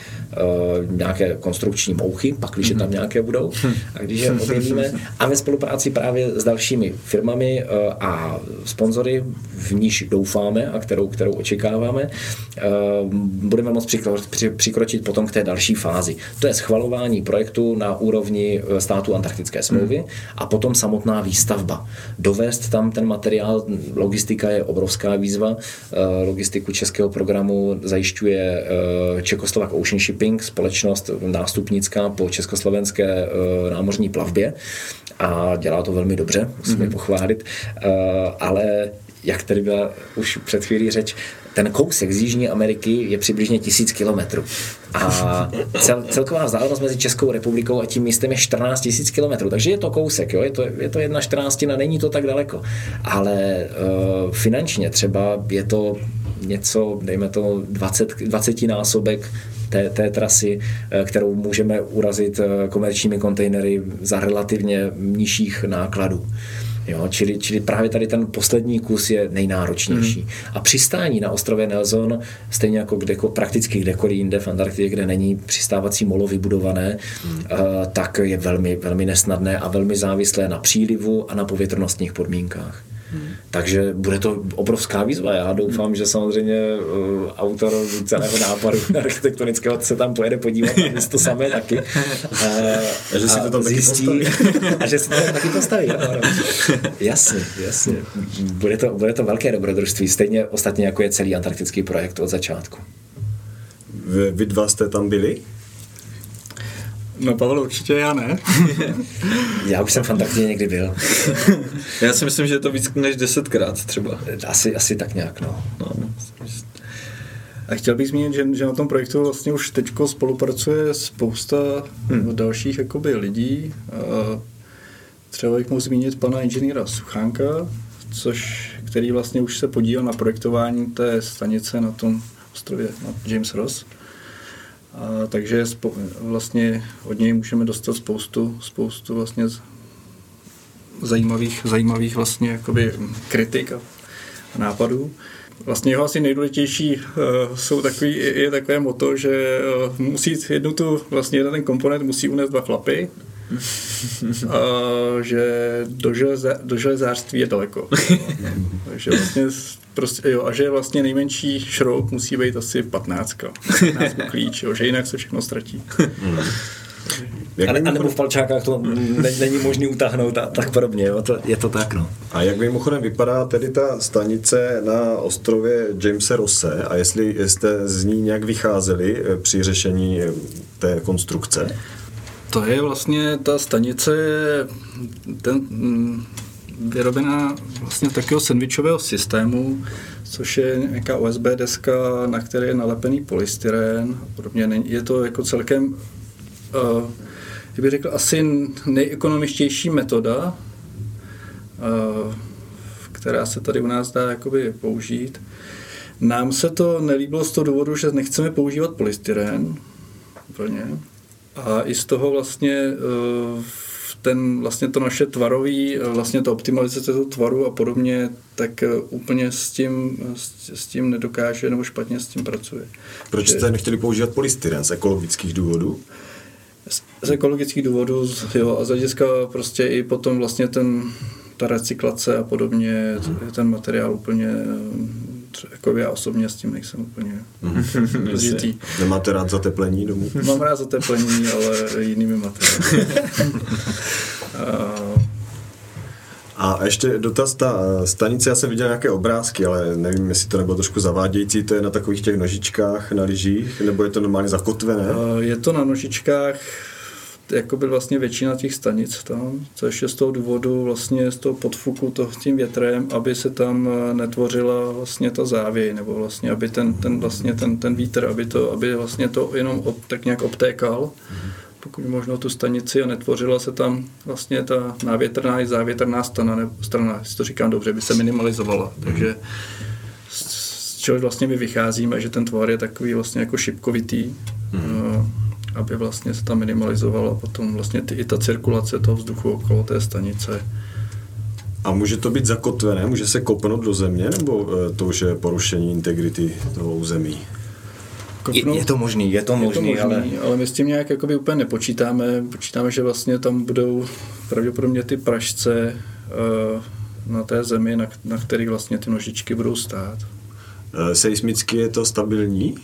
nějaké konstrukční mouchy, pak, když tam hmm. nějaké budou, a když je objevíme a ve spolupráci právě s dalšími firmami eh, a sponzory, v níž doufáme a kterou, kterou očekáváme, eh, budeme moct přikročit potom k té další fázi. To je schvalování projektu na úrovni eh, státu Antarktické smlouvy hmm. a potom samotná výstavba. Dovést tam ten materiál, logistika je obrovská výzva. Logistiku českého programu zajišťuje Čekoslovak Ocean Shipping, společnost nástupnická po československé Eh, námořní plavbě a dělá to velmi dobře, musíme mm-hmm. pochválit, eh, ale jak tady byla už před chvílí řeč, ten kousek z Jižní Ameriky je přibližně tisíc kilometrů. A cel, celková vzdálenost mezi Českou republikou a tím místem je 14 tisíc kilometrů. Takže je to kousek, jo? Je, to, je to jedna čtrnáctina, není to tak daleko. Ale uh, finančně třeba je to něco, dejme to 20, 20 násobek té, té trasy, eh, kterou můžeme urazit eh, komerčními kontejnery za relativně nižších nákladů. Jo, čili, čili právě tady ten poslední kus je nejnáročnější. Mm. A přistání na ostrově Nelson, stejně jako kde, prakticky kdekoliv jinde v Antarktidě, kde není přistávací molo vybudované, mm. uh, tak je velmi, velmi nesnadné a velmi závislé na přílivu a na povětrnostních podmínkách. Hmm. Takže bude to obrovská výzva. Já doufám, hmm. že samozřejmě uh, autor celého nápadu architektonického se tam pojede podívat a to samé taky. Uh, a že si to tam zjistí, taky a že si to tam taky postaví. Ano, jasně, jasně. Bude to, bude to velké dobrodružství, stejně ostatně jako je celý antarktický projekt od začátku. Vy, vy dva jste tam byli? No Pavel, určitě já ne. já už jsem v Antarktidě někdy byl. já si myslím, že je to víc než desetkrát třeba. Asi, asi tak nějak, no. no. A chtěl bych zmínit, že, že na tom projektu vlastně už teď spolupracuje spousta hmm. dalších jakoby, lidí. Třeba bych mohl zmínit pana inženýra Suchánka, což, který vlastně už se podílel na projektování té stanice na tom ostrově na James Ross. A, takže spo, vlastně od něj můžeme dostat spoustu, spoustu vlastně zajímavých, zajímavých vlastně jakoby kritik a, a nápadů. Vlastně jeho asi nejdůležitější uh, jsou takový, je takové moto, že uh, musí jednu tu, vlastně jeden ten komponent musí unést dva chlapy, a že do, železa, do železářství je daleko. Takže vlastně prostě, jo, a že vlastně nejmenší šroub musí být asi 15. 15 klíč, jo, že jinak se všechno ztratí. Jak a, a nebo v palčákách to ne, není možné utáhnout a tak podobně, jo? To, je to tak. No. A jak mimochodem vypadá tedy ta stanice na ostrově Jamesa Rosse a jestli jste z ní nějak vycházeli eh, při řešení eh, té konstrukce? To je vlastně ta stanice, ten, mm, vyrobená vlastně takového sandvičového systému, což je nějaká USB deska, na které je nalepený polystyren podobně. Je to jako celkem, uh, jak bych řekl, asi nejekonomičtější metoda, uh, která se tady u nás dá jakoby použít. Nám se to nelíbilo z toho důvodu, že nechceme používat polystyren úplně. A i z toho vlastně eh, ten vlastně to naše tvarový, eh, vlastně ta optimalizace toho tvaru a podobně, tak eh, úplně s tím, s, tím nedokáže nebo špatně s tím pracuje. Proč Že- jste nechtěli používat polystyren z ekologických důvodů? z- z ekologických důvodů jo, a z hlediska prostě i potom vlastně ten, ta recyklace a podobně, t- ten materiál úplně, tře- jako já osobně s tím nejsem úplně rozjetý. Nemáte rád zateplení domů? Mám rád zateplení, ale jinými materiály. A A ještě dotaz, ta eh, stanice, já jsem viděl nějaké obrázky, ale nevím, jestli to nebylo trošku zavádějící, to je na takových těch nožičkách na lyžích, nebo je to normálně zakotvené? A Je to na nožičkách, jako by vlastně většina těch stanic tam, což je z toho důvodu vlastně z toho podfuku to, tím větrem, aby se tam eh, netvořila vlastně ta závěj, nebo vlastně, aby ten, ten, vlastně ten, ten vítr, aby, to, aby vlastně to jenom ob, tak nějak obtékal, pokud možno tu stanici a netvořila se tam vlastně ta návětrná i závětrná strana, nebo strana, jestli to říkám dobře, by se minimalizovala. Takže z z čehož vlastně my vycházíme, že ten tvar je takový vlastně jako šipkovitý, eh, aby vlastně se tam minimalizovala potom vlastně ty, i ta cirkulace toho vzduchu okolo té stanice. A může to být zakotvené, může se kopnout do země, nebo eh, to už je porušení integrity toho území? Je, je to možný, je to Je to možný, možný, ale ale... my s tím nějak jakoby úplně nepočítáme. Počítáme, že vlastně tam budou pravděpodobně ty pražce eh, na té zemi, na, na kterých vlastně ty nožičky budou stát. Eh, Seismicky je to stabilní?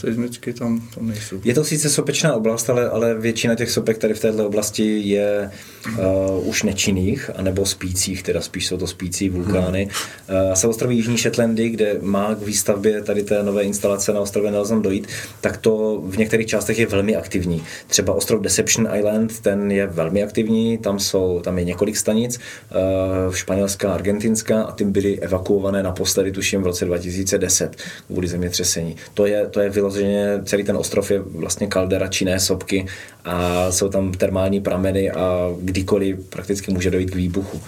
Seismicky tam, tam nejsou. Je to sice sopečná oblast, ale, ale většina těch sopek tady v této oblasti je uh, už nečinných, anebo spících, teda spíš jsou to spící vulkány. Uh, se ostroví Jižní Shetlandy, kde má k výstavbě tady té nové instalace na ostrově Nelson dojít, tak to v některých částech je velmi aktivní. Třeba ostrov Deception Island, ten je velmi aktivní, tam, jsou, tam je několik stanic, uh, španělská, argentinská, a ty byly evakuované naposledy, tuším, v roce 2010 kvůli zemětřesení. To je, to je vyloženě, celý ten ostrov je vlastně kaldera činné sopky a jsou tam termální prameny a kdykoliv prakticky může dojít k výbuchu.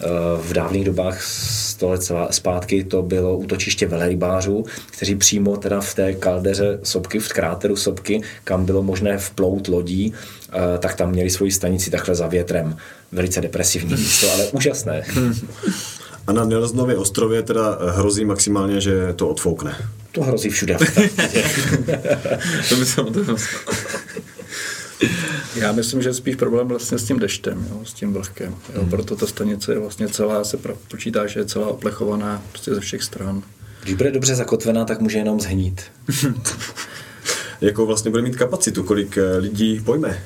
Eh, V dávných dobách sto let zpátky to bylo útočiště velerybářů, kteří přímo teda v té kaldeře sopky, v kráteru sopky, kam bylo možné vplout lodí, eh, tak tam měli svoji stanici takhle za větrem. Velice depresivní místo, ale úžasné. A na Nelsonově ostrově teda hrozí maximálně, že to odfoukne. To hrozí všude. v podstatě. To by se to Já myslím, že je spíš problém vlastně s tím deštem, jo, s tím vlhkem. Jo, Hmm. Proto ta stanice je vlastně celá, se počítá, že je celá oplechovaná prostě ze všech stran. Když bude dobře zakotvená, tak může jenom zhnít. Jakou vlastně bude mít kapacitu, kolik eh, lidí pojme?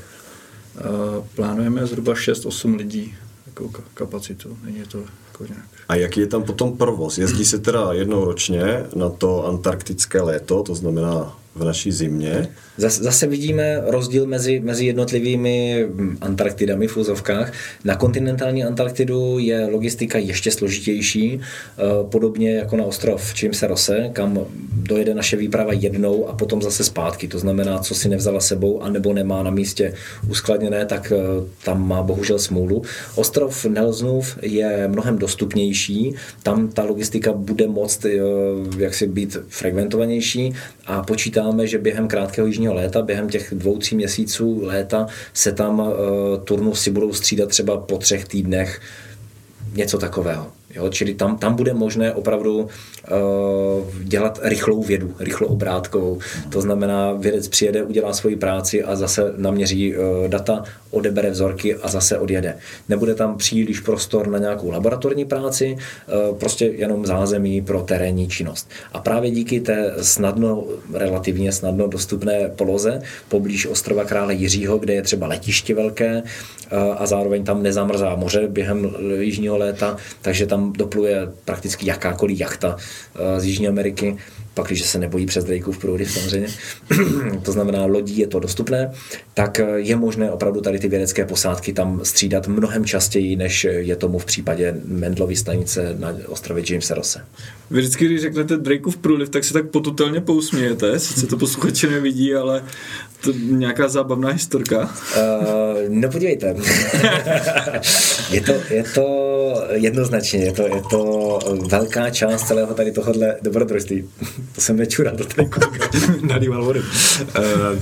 A plánujeme zhruba 6-8 lidí jako ka- kapacitu. Není to jako nějak. A jaký je tam potom provoz? Jezdí se teda jednou ročně na to antarktické léto, to znamená v naší zimě. Zase, vidíme rozdíl mezi, mezi jednotlivými hm, Antarktidami v úzovkách. Na kontinentální Antarktidu je logistika ještě složitější, eh, podobně jako na ostrov Chimserose, kam dojede naše výprava jednou a potom zase zpátky. To znamená, co si nevzala sebou, anebo nemá na místě uskladněné, tak eh, tam má bohužel smůlu. Ostrov Nelsonův je mnohem dostupnější, tam ta logistika bude moct eh, jaksi být frekventovanější a počítáme, že během krátkého jižního léta, během těch dvou, tří měsíců léta se tam uh, turnusy budou střídat třeba po třech týdnech něco takového. Jo, čili tam, tam bude možné opravdu dělat rychlou vědu, rychlou obrátkovou. To znamená, vědec přijede, udělá svoji práci a zase naměří uh, data, odebere vzorky a zase odjede. Nebude tam příliš prostor na nějakou laboratorní práci, uh, prostě jenom zázemí pro terénní činnost. A právě díky té snadno, relativně snadno dostupné poloze poblíž ostrova krále Jiřího, kde je třeba letiště velké a zároveň tam nezamrzá moře během jižního léta, takže tam dopluje prakticky jakákoliv jachta eh, z Jižní Ameriky, pak když se nebojí přes Drakeův průliv samozřejmě, to znamená lodí je to dostupné, tak eh, je možné opravdu tady ty vědecké posádky tam střídat mnohem častěji, než je tomu v případě Mendlovy stanice na ostrově Jamesa Rosse. Vy vždycky, když řeknete Drakeův průliv, tak se tak potutelně pousmějete, sice to posluchači nevidí, ale to nějaká zábavná historka. Uh, no podívejte. je, to, je to to jednoznačně, je to, je to velká část celého tady tohohle dobrodružství. To jsem nečural do tady Nalíval vodu. Uh,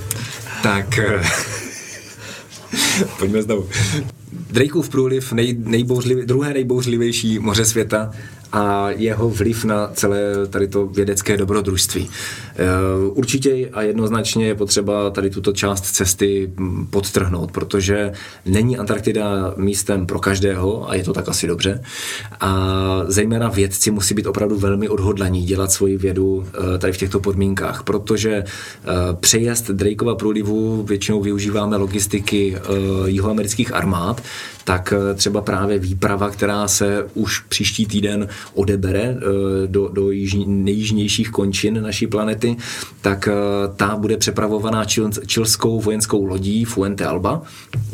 tak, uh, pojďme znovu. Drakeův průliv, nej, nejbouřliv, druhé nejbouřlivější moře světa, a jeho vliv na celé tady to vědecké dobrodružství. Eh, určitě a jednoznačně je potřeba tady tuto část cesty hm, podtrhnout, protože není Antarktida místem pro každého a je to tak asi dobře. A zejména vědci musí být opravdu velmi odhodlaní dělat svoji vědu eh, tady v těchto podmínkách, protože eh, přejezd Drakeova průlivu většinou využíváme logistiky jihoamerických armád, tak třeba právě výprava, která se už příští týden odebere eh, do, do jižní, nejjižnějších končin naší planety, tak eh, ta bude přepravovaná čil, čilskou vojenskou lodí Fuente Alba.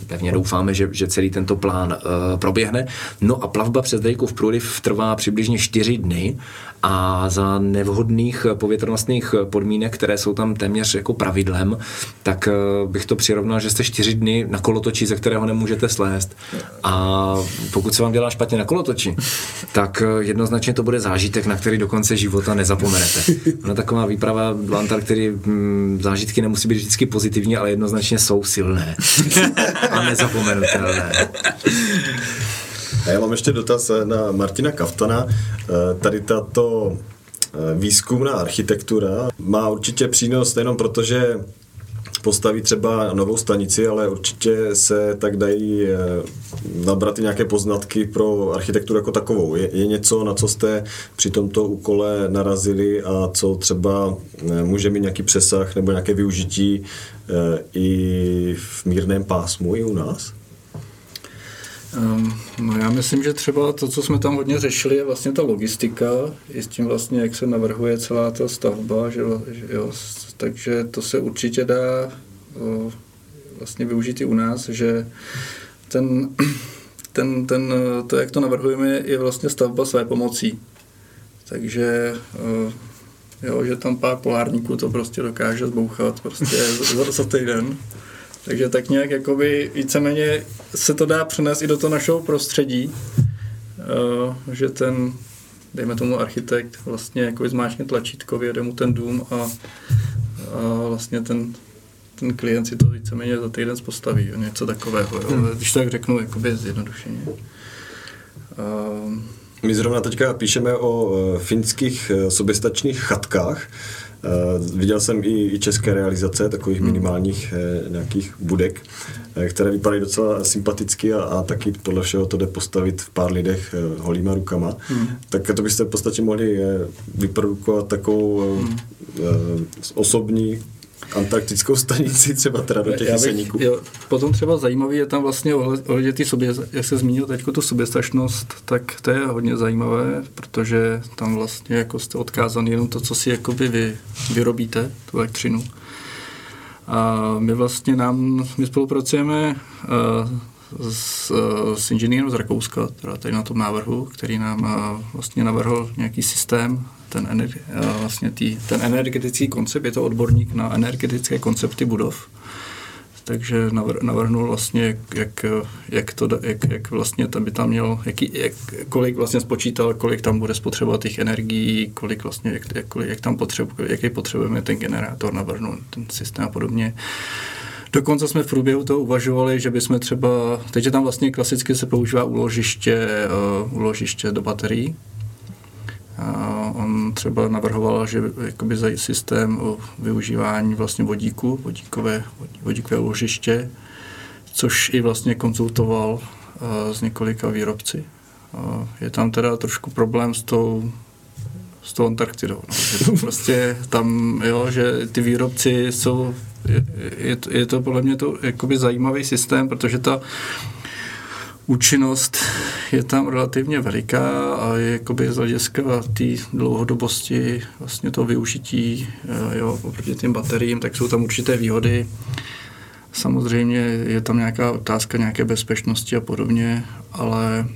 Pevně doufáme, že, že celý tento plán uh, proběhne. No a plavba přes Drakeův průliv trvá přibližně 4 dny a za nevhodných povětrnostních podmínek, které jsou tam téměř jako pravidlem, tak bych to přirovnal, že jste čtyři dny na kolotoči, ze kterého nemůžete slést. A pokud se vám dělá špatně na kolotoči, tak jednoznačně to bude zážitek, na který do konce života nezapomenete. Ona taková výprava do Antarktidy, hm, zážitky nemusí být vždycky pozitivní, ale jednoznačně jsou silné a nezapomenutelné. A já mám ještě dotaz na Martina Kaftana. Eh, tady tato eh, výzkumná architektura má určitě přínos nejenom proto, že postaví třeba novou stanici, ale určitě se tak dají eh, nabrat i nějaké poznatky pro architekturu jako takovou. Je, je něco, na co jste při tomto úkole narazili a co třeba může mít nějaký přesah nebo nějaké využití i v mírném pásmu i u nás? Um, no já myslím, že třeba to, co jsme tam hodně řešili, je vlastně ta logistika, i s tím vlastně, jak se navrhuje celá ta stavba, že, jo, takže to se určitě dá vlastně využít i u nás, že ten, ten, ten, to, jak to navrhujeme, je vlastně stavba své pomocí. Takže jo, že tam pár polárníků to prostě dokáže zbouchat prostě za, za týden. Takže tak nějak jakoby víceméně se to dá přenést i do toho našeho prostředí, uh, že ten, dejme tomu architekt, vlastně jako zmáčkne tlačítko, vyjede mu ten dům a, a vlastně ten, ten klient si to víceméně za týden postaví, něco takového, jo? Hmm. když tak řeknu jakoby zjednodušeně. Uh, my zrovna teďka píšeme o e, finských e, soběstačných chatkách, viděl jsem i, i české realizace takových hmm. minimálních uh, nějakých budek, uh, které vypadají docela sympaticky a, a taky podle všeho to jde postavit v pár lidech holýma rukama. Hmm. Tak to byste v podstatě mohli vyprodukovat takovou hmm. osobní antarktickou stanici třeba teda do těch jeseníků. potom třeba zajímavý je tam vlastně ohledně ty sobě, jak se zmínil teď tu soběstačnost, tak to je hodně zajímavé, protože tam vlastně jako jste odkázaný jenom to, co si jakoby vy vyrobíte, tu elektřinu. A my vlastně nám, my spolupracujeme uh, s, uh, s inženýrem z Rakouska, teda tady na tom návrhu, který nám uh, vlastně navrhl nějaký systém ten, ener, vlastně tý, ten energetický koncept, je to odborník na energetické koncepty budov, takže navrhnul vlastně, jak, jak, to, jak, jak vlastně tam by tam měl, jaký, jak, kolik vlastně spočítal, kolik tam bude spotřebovat těch energií, kolik vlastně, jak, jak, jak tam potřebuje, jaký potřebujeme ten generátor navrhnout, ten systém a podobně. Dokonce jsme v průběhu toho uvažovali, že bychom třeba, teď tam vlastně klasicky se používá úložiště, uh, úložiště do baterií, a on třeba navrhoval, že jakoby za systém o využívání vlastně vodíku, vodíkové, vodíkové úložiště, což i vlastně konzultoval s několika výrobci. Je tam teda trošku problém s tou s tou Antarktidou. No. Že to prostě tam, jo, že ty výrobci jsou, je, je, to, je to podle mě to jakoby zajímavý systém, protože ta účinnost je tam relativně veliká a je jakoby z hlediska té dlouhodobosti vlastně to využití eh, jo, oproti těm bateriím, tak jsou tam určité výhody. Samozřejmě je tam nějaká otázka nějaké bezpečnosti a podobně, ale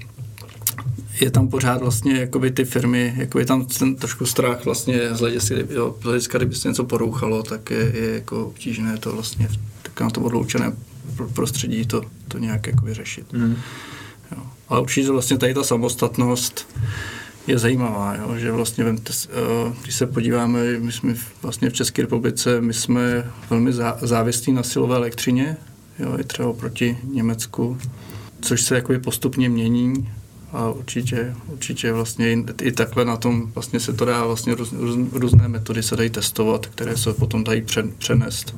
je tam pořád vlastně jakoby ty firmy, jako je tam ten trošku strach vlastně z hlediska, jo, z hlediska kdyby se něco porouchalo, tak je, je jako obtížné to vlastně tak na tom odloučeném prostředí to, to nějak jako vyřešit. Mm. Jo. Ale určitě vlastně tady ta samostatnost je zajímavá, jo? že vlastně, vemte, eh, když se podíváme, my jsme vlastně v České republice, my jsme velmi závislí na silové elektřině, jo? i třeba proti Německu, což se jakoby postupně mění a určitě, určitě vlastně i, i takhle na tom vlastně se to dá vlastně růz, růz, různé metody se dají testovat, které se potom dají přenést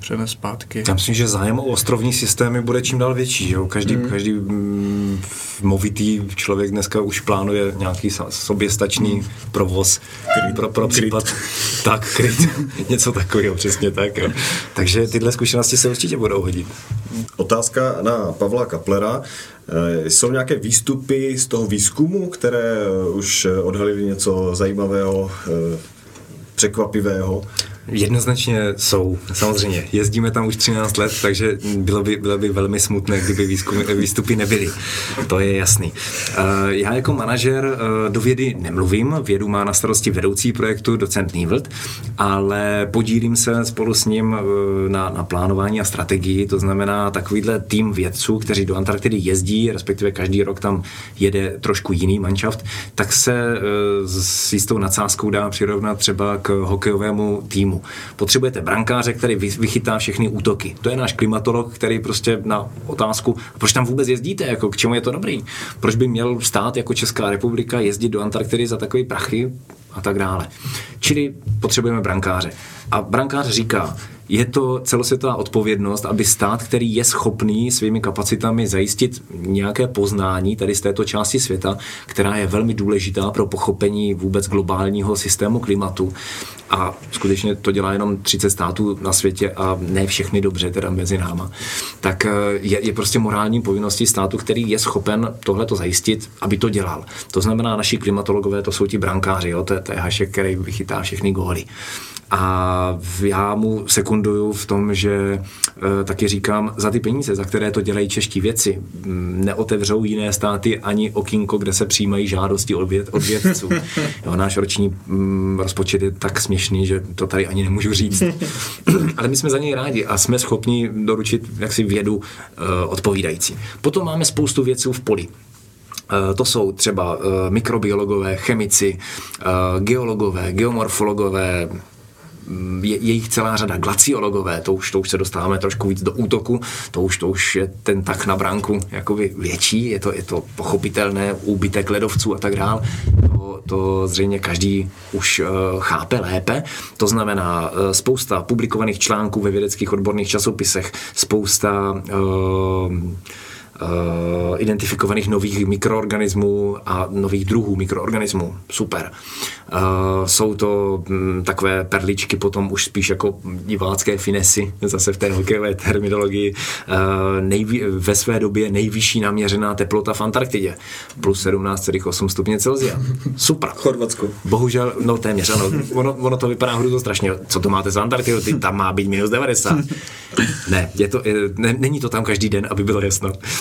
přenést zpátky. Já myslím, že zájem o ostrovní systémy bude čím dál větší. Že? Každý, hmm. každý mm, movitý člověk dneska už plánuje nějaký soběstačný provoz kryt. pro, pro případ. Kryt. Tak, kryt. Něco takového, přesně tak. Jo. Takže tyhle zkušenosti se určitě budou hodit. Otázka na Pavla Kaplera. Eh, jsou nějaké výstupy z toho výzkumu, které už odhalily něco zajímavého, eh, překvapivého? Jednoznačně jsou, samozřejmě. Jezdíme tam už 13 let, takže bylo by, bylo by velmi smutné, kdyby výzkumy, výstupy nebyly. To je jasný. Eh, já jako manažer eh, do vědy nemluvím, vědu má na starosti vedoucí projektu docent Nývlt, ale podílím se spolu s ním eh, na, na plánování a strategii, to znamená takovýhle tým vědců, kteří do Antarktidy jezdí, respektive každý rok tam jede trošku jiný manšaft, tak se s jistou nadsázkou dá přirovnat třeba k hokejovému týmu týmu. Potřebujete brankáře, který vychytá všechny útoky. To je náš klimatolog, který prostě na otázku, proč tam vůbec jezdíte, jako k čemu je to dobrý? Proč by měl stát jako Česká republika jezdit do Antarktidy za takové prachy a tak dále. Čili potřebujeme brankáře. A brankář říká, je to celosvětová odpovědnost, aby stát, který je schopný svými kapacitami zajistit nějaké poznání tady z této části světa, která je velmi důležitá pro pochopení vůbec globálního systému klimatu. A skutečně to dělá jenom 30 států na světě a ne všechny dobře, teda mezi náma. Tak eh, je, je prostě morální povinností státu, který je schopen tohle to zajistit, aby to dělal. To znamená, naši klimatologové, to jsou ti brankáři, jo? To, je, to je hašek, který vychytá všechny góly. A já mu sekunduju v tom, že e, taky říkám, za ty peníze, za které to dělají čeští věci, neotevřou jiné státy ani okýnko, kde se přijímají žádosti od, věd, od vědců. Jo, náš roční m, rozpočet je tak směšný, že to tady ani nemůžu říct. Ale my jsme za něj rádi a jsme schopni doručit jaksi vědu e, odpovídající. Potom máme spoustu věců v poli. E, to jsou třeba mikrobiologové, chemici, geologové, geomorfologové, je, je jich celá řada glaciologové, to už, to už se dostáváme trošku víc do útoku, to už, to už je ten tak na bránku jakoby větší, je to, je to pochopitelné, úbytek ledovců a tak dále. To, to zřejmě každý už uh, chápe lépe. To znamená uh, spousta publikovaných článků ve vědeckých odborných časopisech, spousta uh, identifikovaných nových mikroorganismů a nových druhů mikroorganismů. Super. Uh, jsou to um, takové perličky potom už spíš jako divácké finesy, zase v té hokejové terminologii. Nejvý, ve své době nejvyšší naměřená teplota v Antarktidě. Plus 17,8 stupně Celsia. Super. Chorvatsko. Bohužel, no téměř, ano. Ono, ono to vypadá hruzo strašně. Co to máte za Antarktidu? Ty, tam má být minus 90. ne, je to, je, ne, není to tam každý den, aby bylo jasno.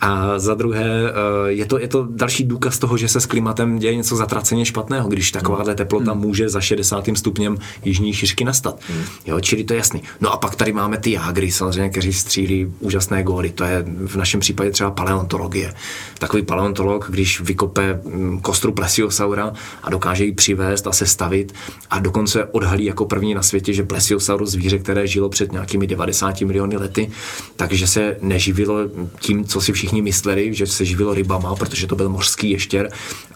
A za druhé, eh, je to, je to další důkaz toho, že se s klimatem děje něco zatraceně špatného, když takováhle teplota hmm. může za 60. stupněm jižní šířky nastat. Hmm. Jo, čili to je jasný. No a pak tady máme ty jágry, samozřejmě, kteří střílí úžasné góly. To je v našem případě třeba paleontologie. Takový paleontolog, když vykope mm, kostru plesiosaura a dokáže ji přivést a sestavit a dokonce odhalí jako první na světě, že plesiosaurus zvíře, které žilo před nějakými 90 miliony lety, takže se neživilo tím, co si všichni mysleli, že se živilo rybama, protože to byl mořský ještěr,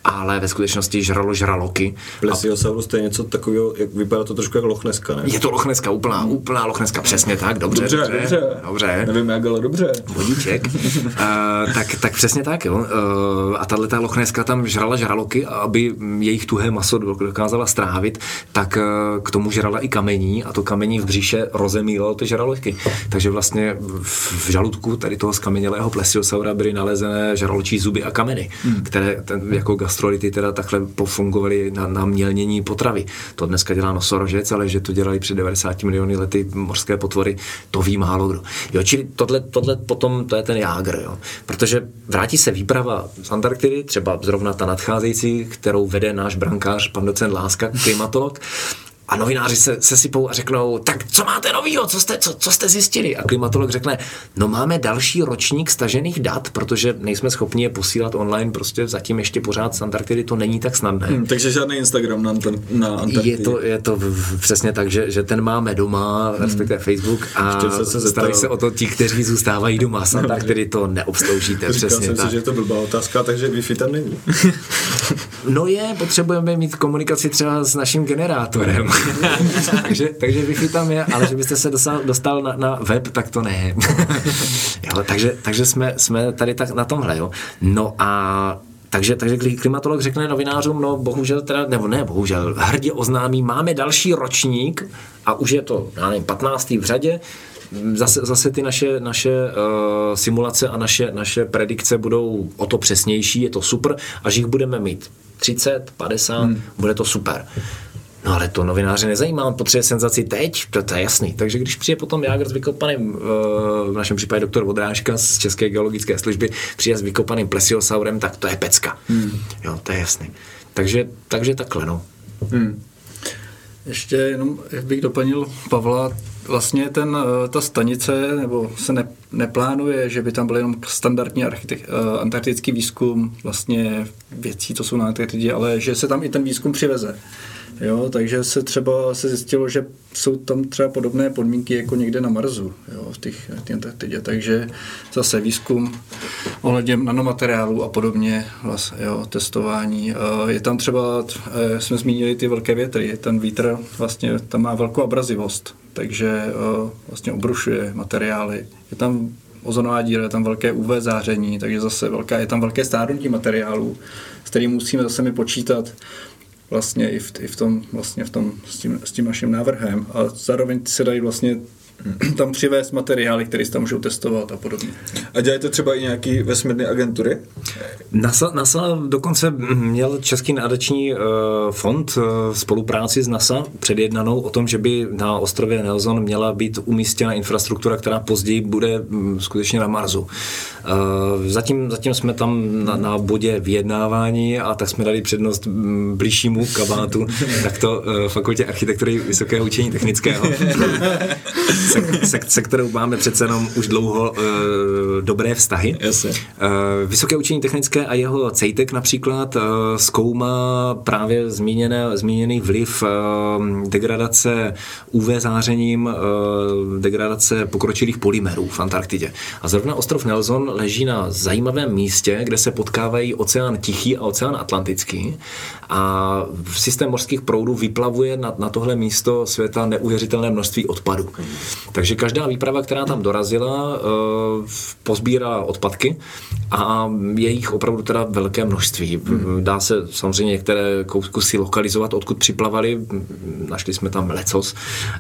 ale ve skutečnosti žralo žraloky. Plesiosaurus to je něco takového, jak vypadá to trošku jako lochneska, ne? Je to lochneska, úplná, úplná lochneska, přesně tak, dobře, dobře. Dobře, dobře. dobře. Nevím jak, ale dobře. Vodíček. uh, tak, tak přesně tak, jo. Uh, a tahle ta lochneska tam žrala žraloky, aby jejich tuhé maso dokázala strávit, tak uh, k tomu žrala i kamení a to kamení v bříše rozemílalo ty žraloky. Takže vlastně v žaludku tady toho skamenělého plesiosaura byly nalezené žraločí zuby a kameny, hmm. které ten, jako gastrolity teda takhle pofungovaly na, na mělnění potravy. To dneska dělá nosorožec, ale že to dělali před 90 miliony lety mořské potvory, to ví málo kdo. Jo, čili tohle, tohle potom, to je ten jágr, jo. Protože vrátí se výprava z Antarktidy, třeba zrovna ta nadcházející, kterou vede náš brankář, pan docent Láska, klimatolog, a novináři se, se sypou a řeknou, tak co máte novýho, co jste, co, co jste zjistili? A klimatolog řekne, no máme další ročník stažených dat, protože nejsme schopni je posílat online, prostě zatím ještě pořád z Antarktidy to není tak snadné. Hmm, takže žádný Instagram na, na Antarktidě. Je to, je to přesně tak, že, že ten máme doma, hmm. respektive Facebook a se starají se o to ti, kteří zůstávají doma z Antarktidy, to neobsloužíte. Říkal přesně jsem tak. si, že je to blbá otázka, takže Wi-Fi tam není. No je, potřebujeme mít komunikaci třeba s naším generátorem. takže, takže Wi-Fi tam je, ale že byste se dostal, dostal na, na web, tak to ne. jo, takže takže jsme, jsme tady tak na tomhle. Jo. No a takže, takže klimatolog řekne novinářům, no bohužel teda, nebo ne bohužel, hrdě oznámí, máme další ročník a už je to, já nevím, 15. v řadě, zase, zase ty naše, naše uh, simulace a naše, naše predikce budou o to přesnější, je to super, až jich budeme mít 30, 50, hmm. bude to super. No ale to novináře nezajímá, on potřebuje senzaci teď, to, to je jasný. Takže když přijde potom Jágr s vykopaným, v našem případě doktor Vodrážka z České geologické služby, přijde s vykopaným plesiosaurem, tak to je pecka. Hmm. Jo, to je jasný. Takže, takže takhle, no. Hmm. Ještě jenom, jak bych doplnil Pavla, vlastně ten, ta stanice, nebo se ne, neplánuje, že by tam byl jenom standardní architek, antarktický výzkum vlastně věcí, co jsou na Antarktidě, ale že se tam i ten výzkum přiveze. Jo, takže se třeba se zjistilo, že jsou tam třeba podobné podmínky jako někde na Marsu jo, v těch Antarktidě, takže zase výzkum ohledně nanomateriálů a podobně, vlastně, jo, testování. Je tam třeba, eh, jsme zmínili ty velké větry, ten vítr vlastně tam má velkou abrazivost, takže eh, vlastně obrušuje materiály. Je tam ozonová díra, je tam velké UV záření, takže zase velká, je tam velké stárnutí materiálů, s kterým musíme zase mi počítat vlastně i v, i v tom, vlastně v tom s, tím, s tím naším návrhem. A zároveň se dají vlastně tam přivést materiály, které se tam můžou testovat a podobně. A dělají to třeba i nějaký vesmírné agentury? NASA, NASA dokonce měl Český nadační uh, fond uh, spolupráci s NASA předjednanou o tom, že by na ostrově Nelson měla být umístěna infrastruktura, která později bude um, skutečně na Marsu. Uh, zatím, zatím jsme tam na, na bodě vyjednávání a tak jsme dali přednost um, blížšímu kabátu, takto uh, fakultě architektury Vysokého učení technického. se, se, se kterou máme přece jenom už dlouho uh, dobré vztahy. Jasně. Uh, Vysoké učení technické a jeho CEITEC například uh, zkoumá právě zmíněné, zmíněný vliv uh, degradace UV zářením, uh, degradace pokročilých polymerů v Antarktidě. A zrovna ostrov Nelson leží na zajímavém místě, kde se potkávají oceán Tichý a oceán Atlantický a systém mořských proudů vyplavuje na, na tohle místo světa neuvěřitelné množství odpadů. Takže každá výprava, která tam dorazila, eh, pozbírala odpadky a je jich opravdu teda velké množství. Hmm. Dá se samozřejmě některé kusy lokalizovat, odkud připlavali, našli jsme tam lecos,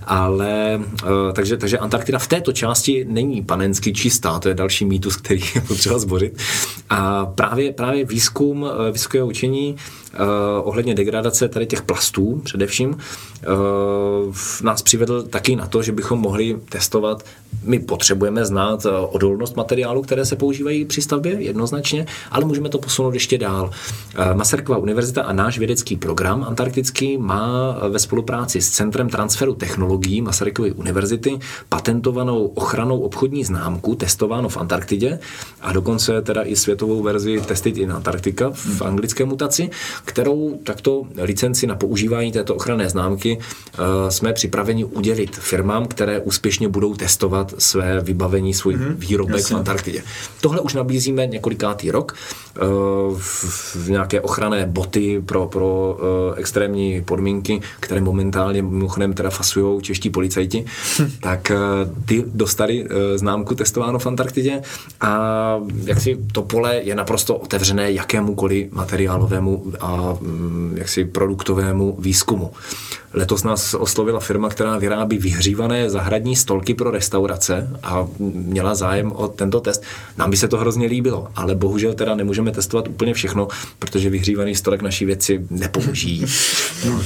ale eh, takže, takže Antarktida v této části není panensky čistá, to je další mýtus, který je potřeba zbořit. A právě, právě výzkum eh, vysokého učení ohledně degradace tady těch plastů především uh, nás přivedl taky na to, že bychom mohli testovat, my potřebujeme znát uh, odolnost materiálu, které se používají při stavbě jednoznačně, ale můžeme to posunout ještě dál. Masarykova univerzita a náš vědecký program antarktický má ve spolupráci s Centrem transferu technologií Masarykovy univerzity patentovanou ochranou obchodní známku, testováno v Antarktidě a dokonce teda i světovou verzi Tested in Antarctica v anglické mutaci, kterou takto licenci na používání této ochranné známky uh, jsme připraveni udělit firmám, které úspěšně budou testovat své vybavení, svůj mm-hmm, výrobek jasně. v Antarktidě. Tohle už nabízíme několikátý rok uh, v, nějaké ochranné boty pro, pro uh, extrémní podmínky, které momentálně mimochodem teda fasují čeští policajti, hm. tak ty dostali známku testováno v Antarktidě a jak si to pole je naprosto otevřené jakémukoliv materiálovému a mm, jaksi produktovému výzkumu. Letos nás oslovila firma, která vyrábí vyhřívané zahradní stolky pro restaurace a měla zájem o tento test. Nám by se to hrozně líbilo, ale bohužel teda nemůžeme testovat úplně všechno, protože vyhřívaný stolek naší věci nepoužijí. No.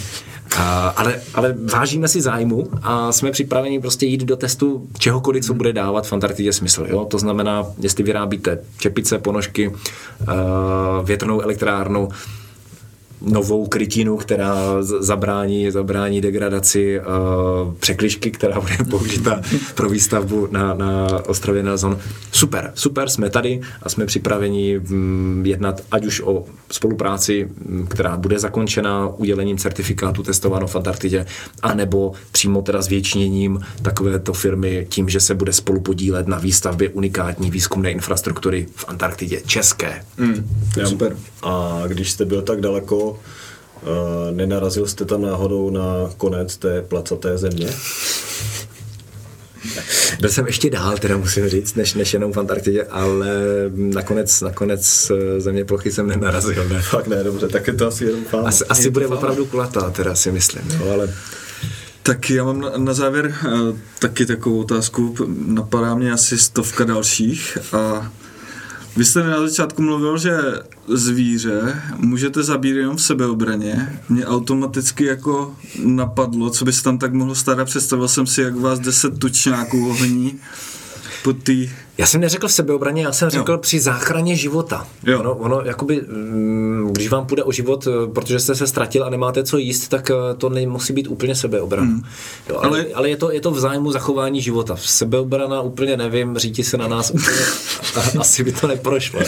A, ale, ale vážíme si zájmu a jsme připraveni prostě jít do testu čehokoliv, co bude dávat v Antarktidě smysl. Jo? To znamená, jestli vyrábíte čepice, ponožky, uh, větrnou elektrárnu, novou krytinu, která zabrání, zabrání degradaci uh, překlišky, která bude použita pro výstavbu na, na ostrově Nelson. Super, super, jsme tady a jsme připraveni um, jednat ať už o spolupráci, um, která bude zakončena udělením certifikátu testováno v Antarktidě, anebo přímo teda zvětšněním takovéto firmy tím, že se bude spolu podílet na výstavbě unikátní výzkumné infrastruktury v Antarktidě, české. Mm, super. A když jste byl tak daleko, nenarazil jste tam náhodou na konec té placaté země? Byl jsem ještě dál, teda musím říct, než, než jenom v Antarktidě, ale nakonec, nakonec eh, země plochy jsem nenarazil. Ne? Fakt ne, dobře, tak je to asi jenom fáma. Asi, asi bude opravdu kulatá, teda si myslím, jo, ale... Tak já mám na, na závěr uh, taky takovou otázku. Napadá mě asi stovka dalších a vy jste na začátku mluvil, že zvíře můžete zabít jenom v sebeobraně. Mě automaticky jako napadlo, co by se tam tak mohlo stát a představil jsem si, jak vás deset tučňáků ohní po té já jsem neřekl v sebeobraně, já jsem řekl jo. při záchraně života. Jo. Ono, ono, jakoby, mm, když vám půjde o život, eh, protože jste se ztratil a nemáte co jíst, tak eh, to nemusí být úplně sebeobrana. Hmm. Jo, ale, ale, ale je, to, je to v zájmu zachování života. V sebeobrana úplně nevím, říti se na nás úplně, asi by to neprošlo.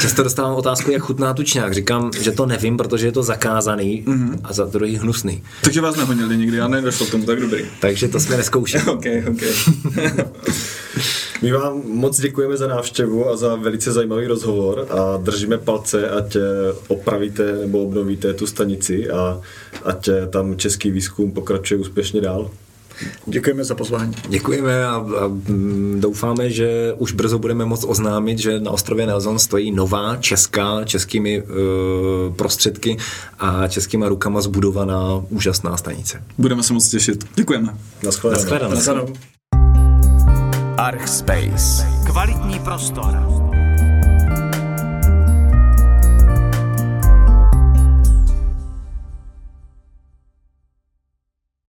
Často dostávám otázku, jak chutná tučňák. Říkám, že to nevím, protože je to zakázaný mm-hmm. a za druhý hnusný. Takže vás nehonili nikdy, já nedošlo k tomu tak dobrý. Takže to jsme neskoušeli. ok, ok. My vám moc děkujeme za návštěvu a za velice zajímavý rozhovor a držíme palce, ať opravíte nebo obnovíte tu stanici a ať tam český výzkum pokračuje úspěšně dál. Děkujeme za pozvání. Děkujeme a, a mm, doufáme, že už brzo budeme moct oznámit, že na ostrově Nelson stojí nová česká, českými uh, prostředky a českýma rukama zbudovaná úžasná stanice. Budeme se moc těšit. Děkujeme. Naschledanou. Naschledanou. Archspace. Kvalitní prostor.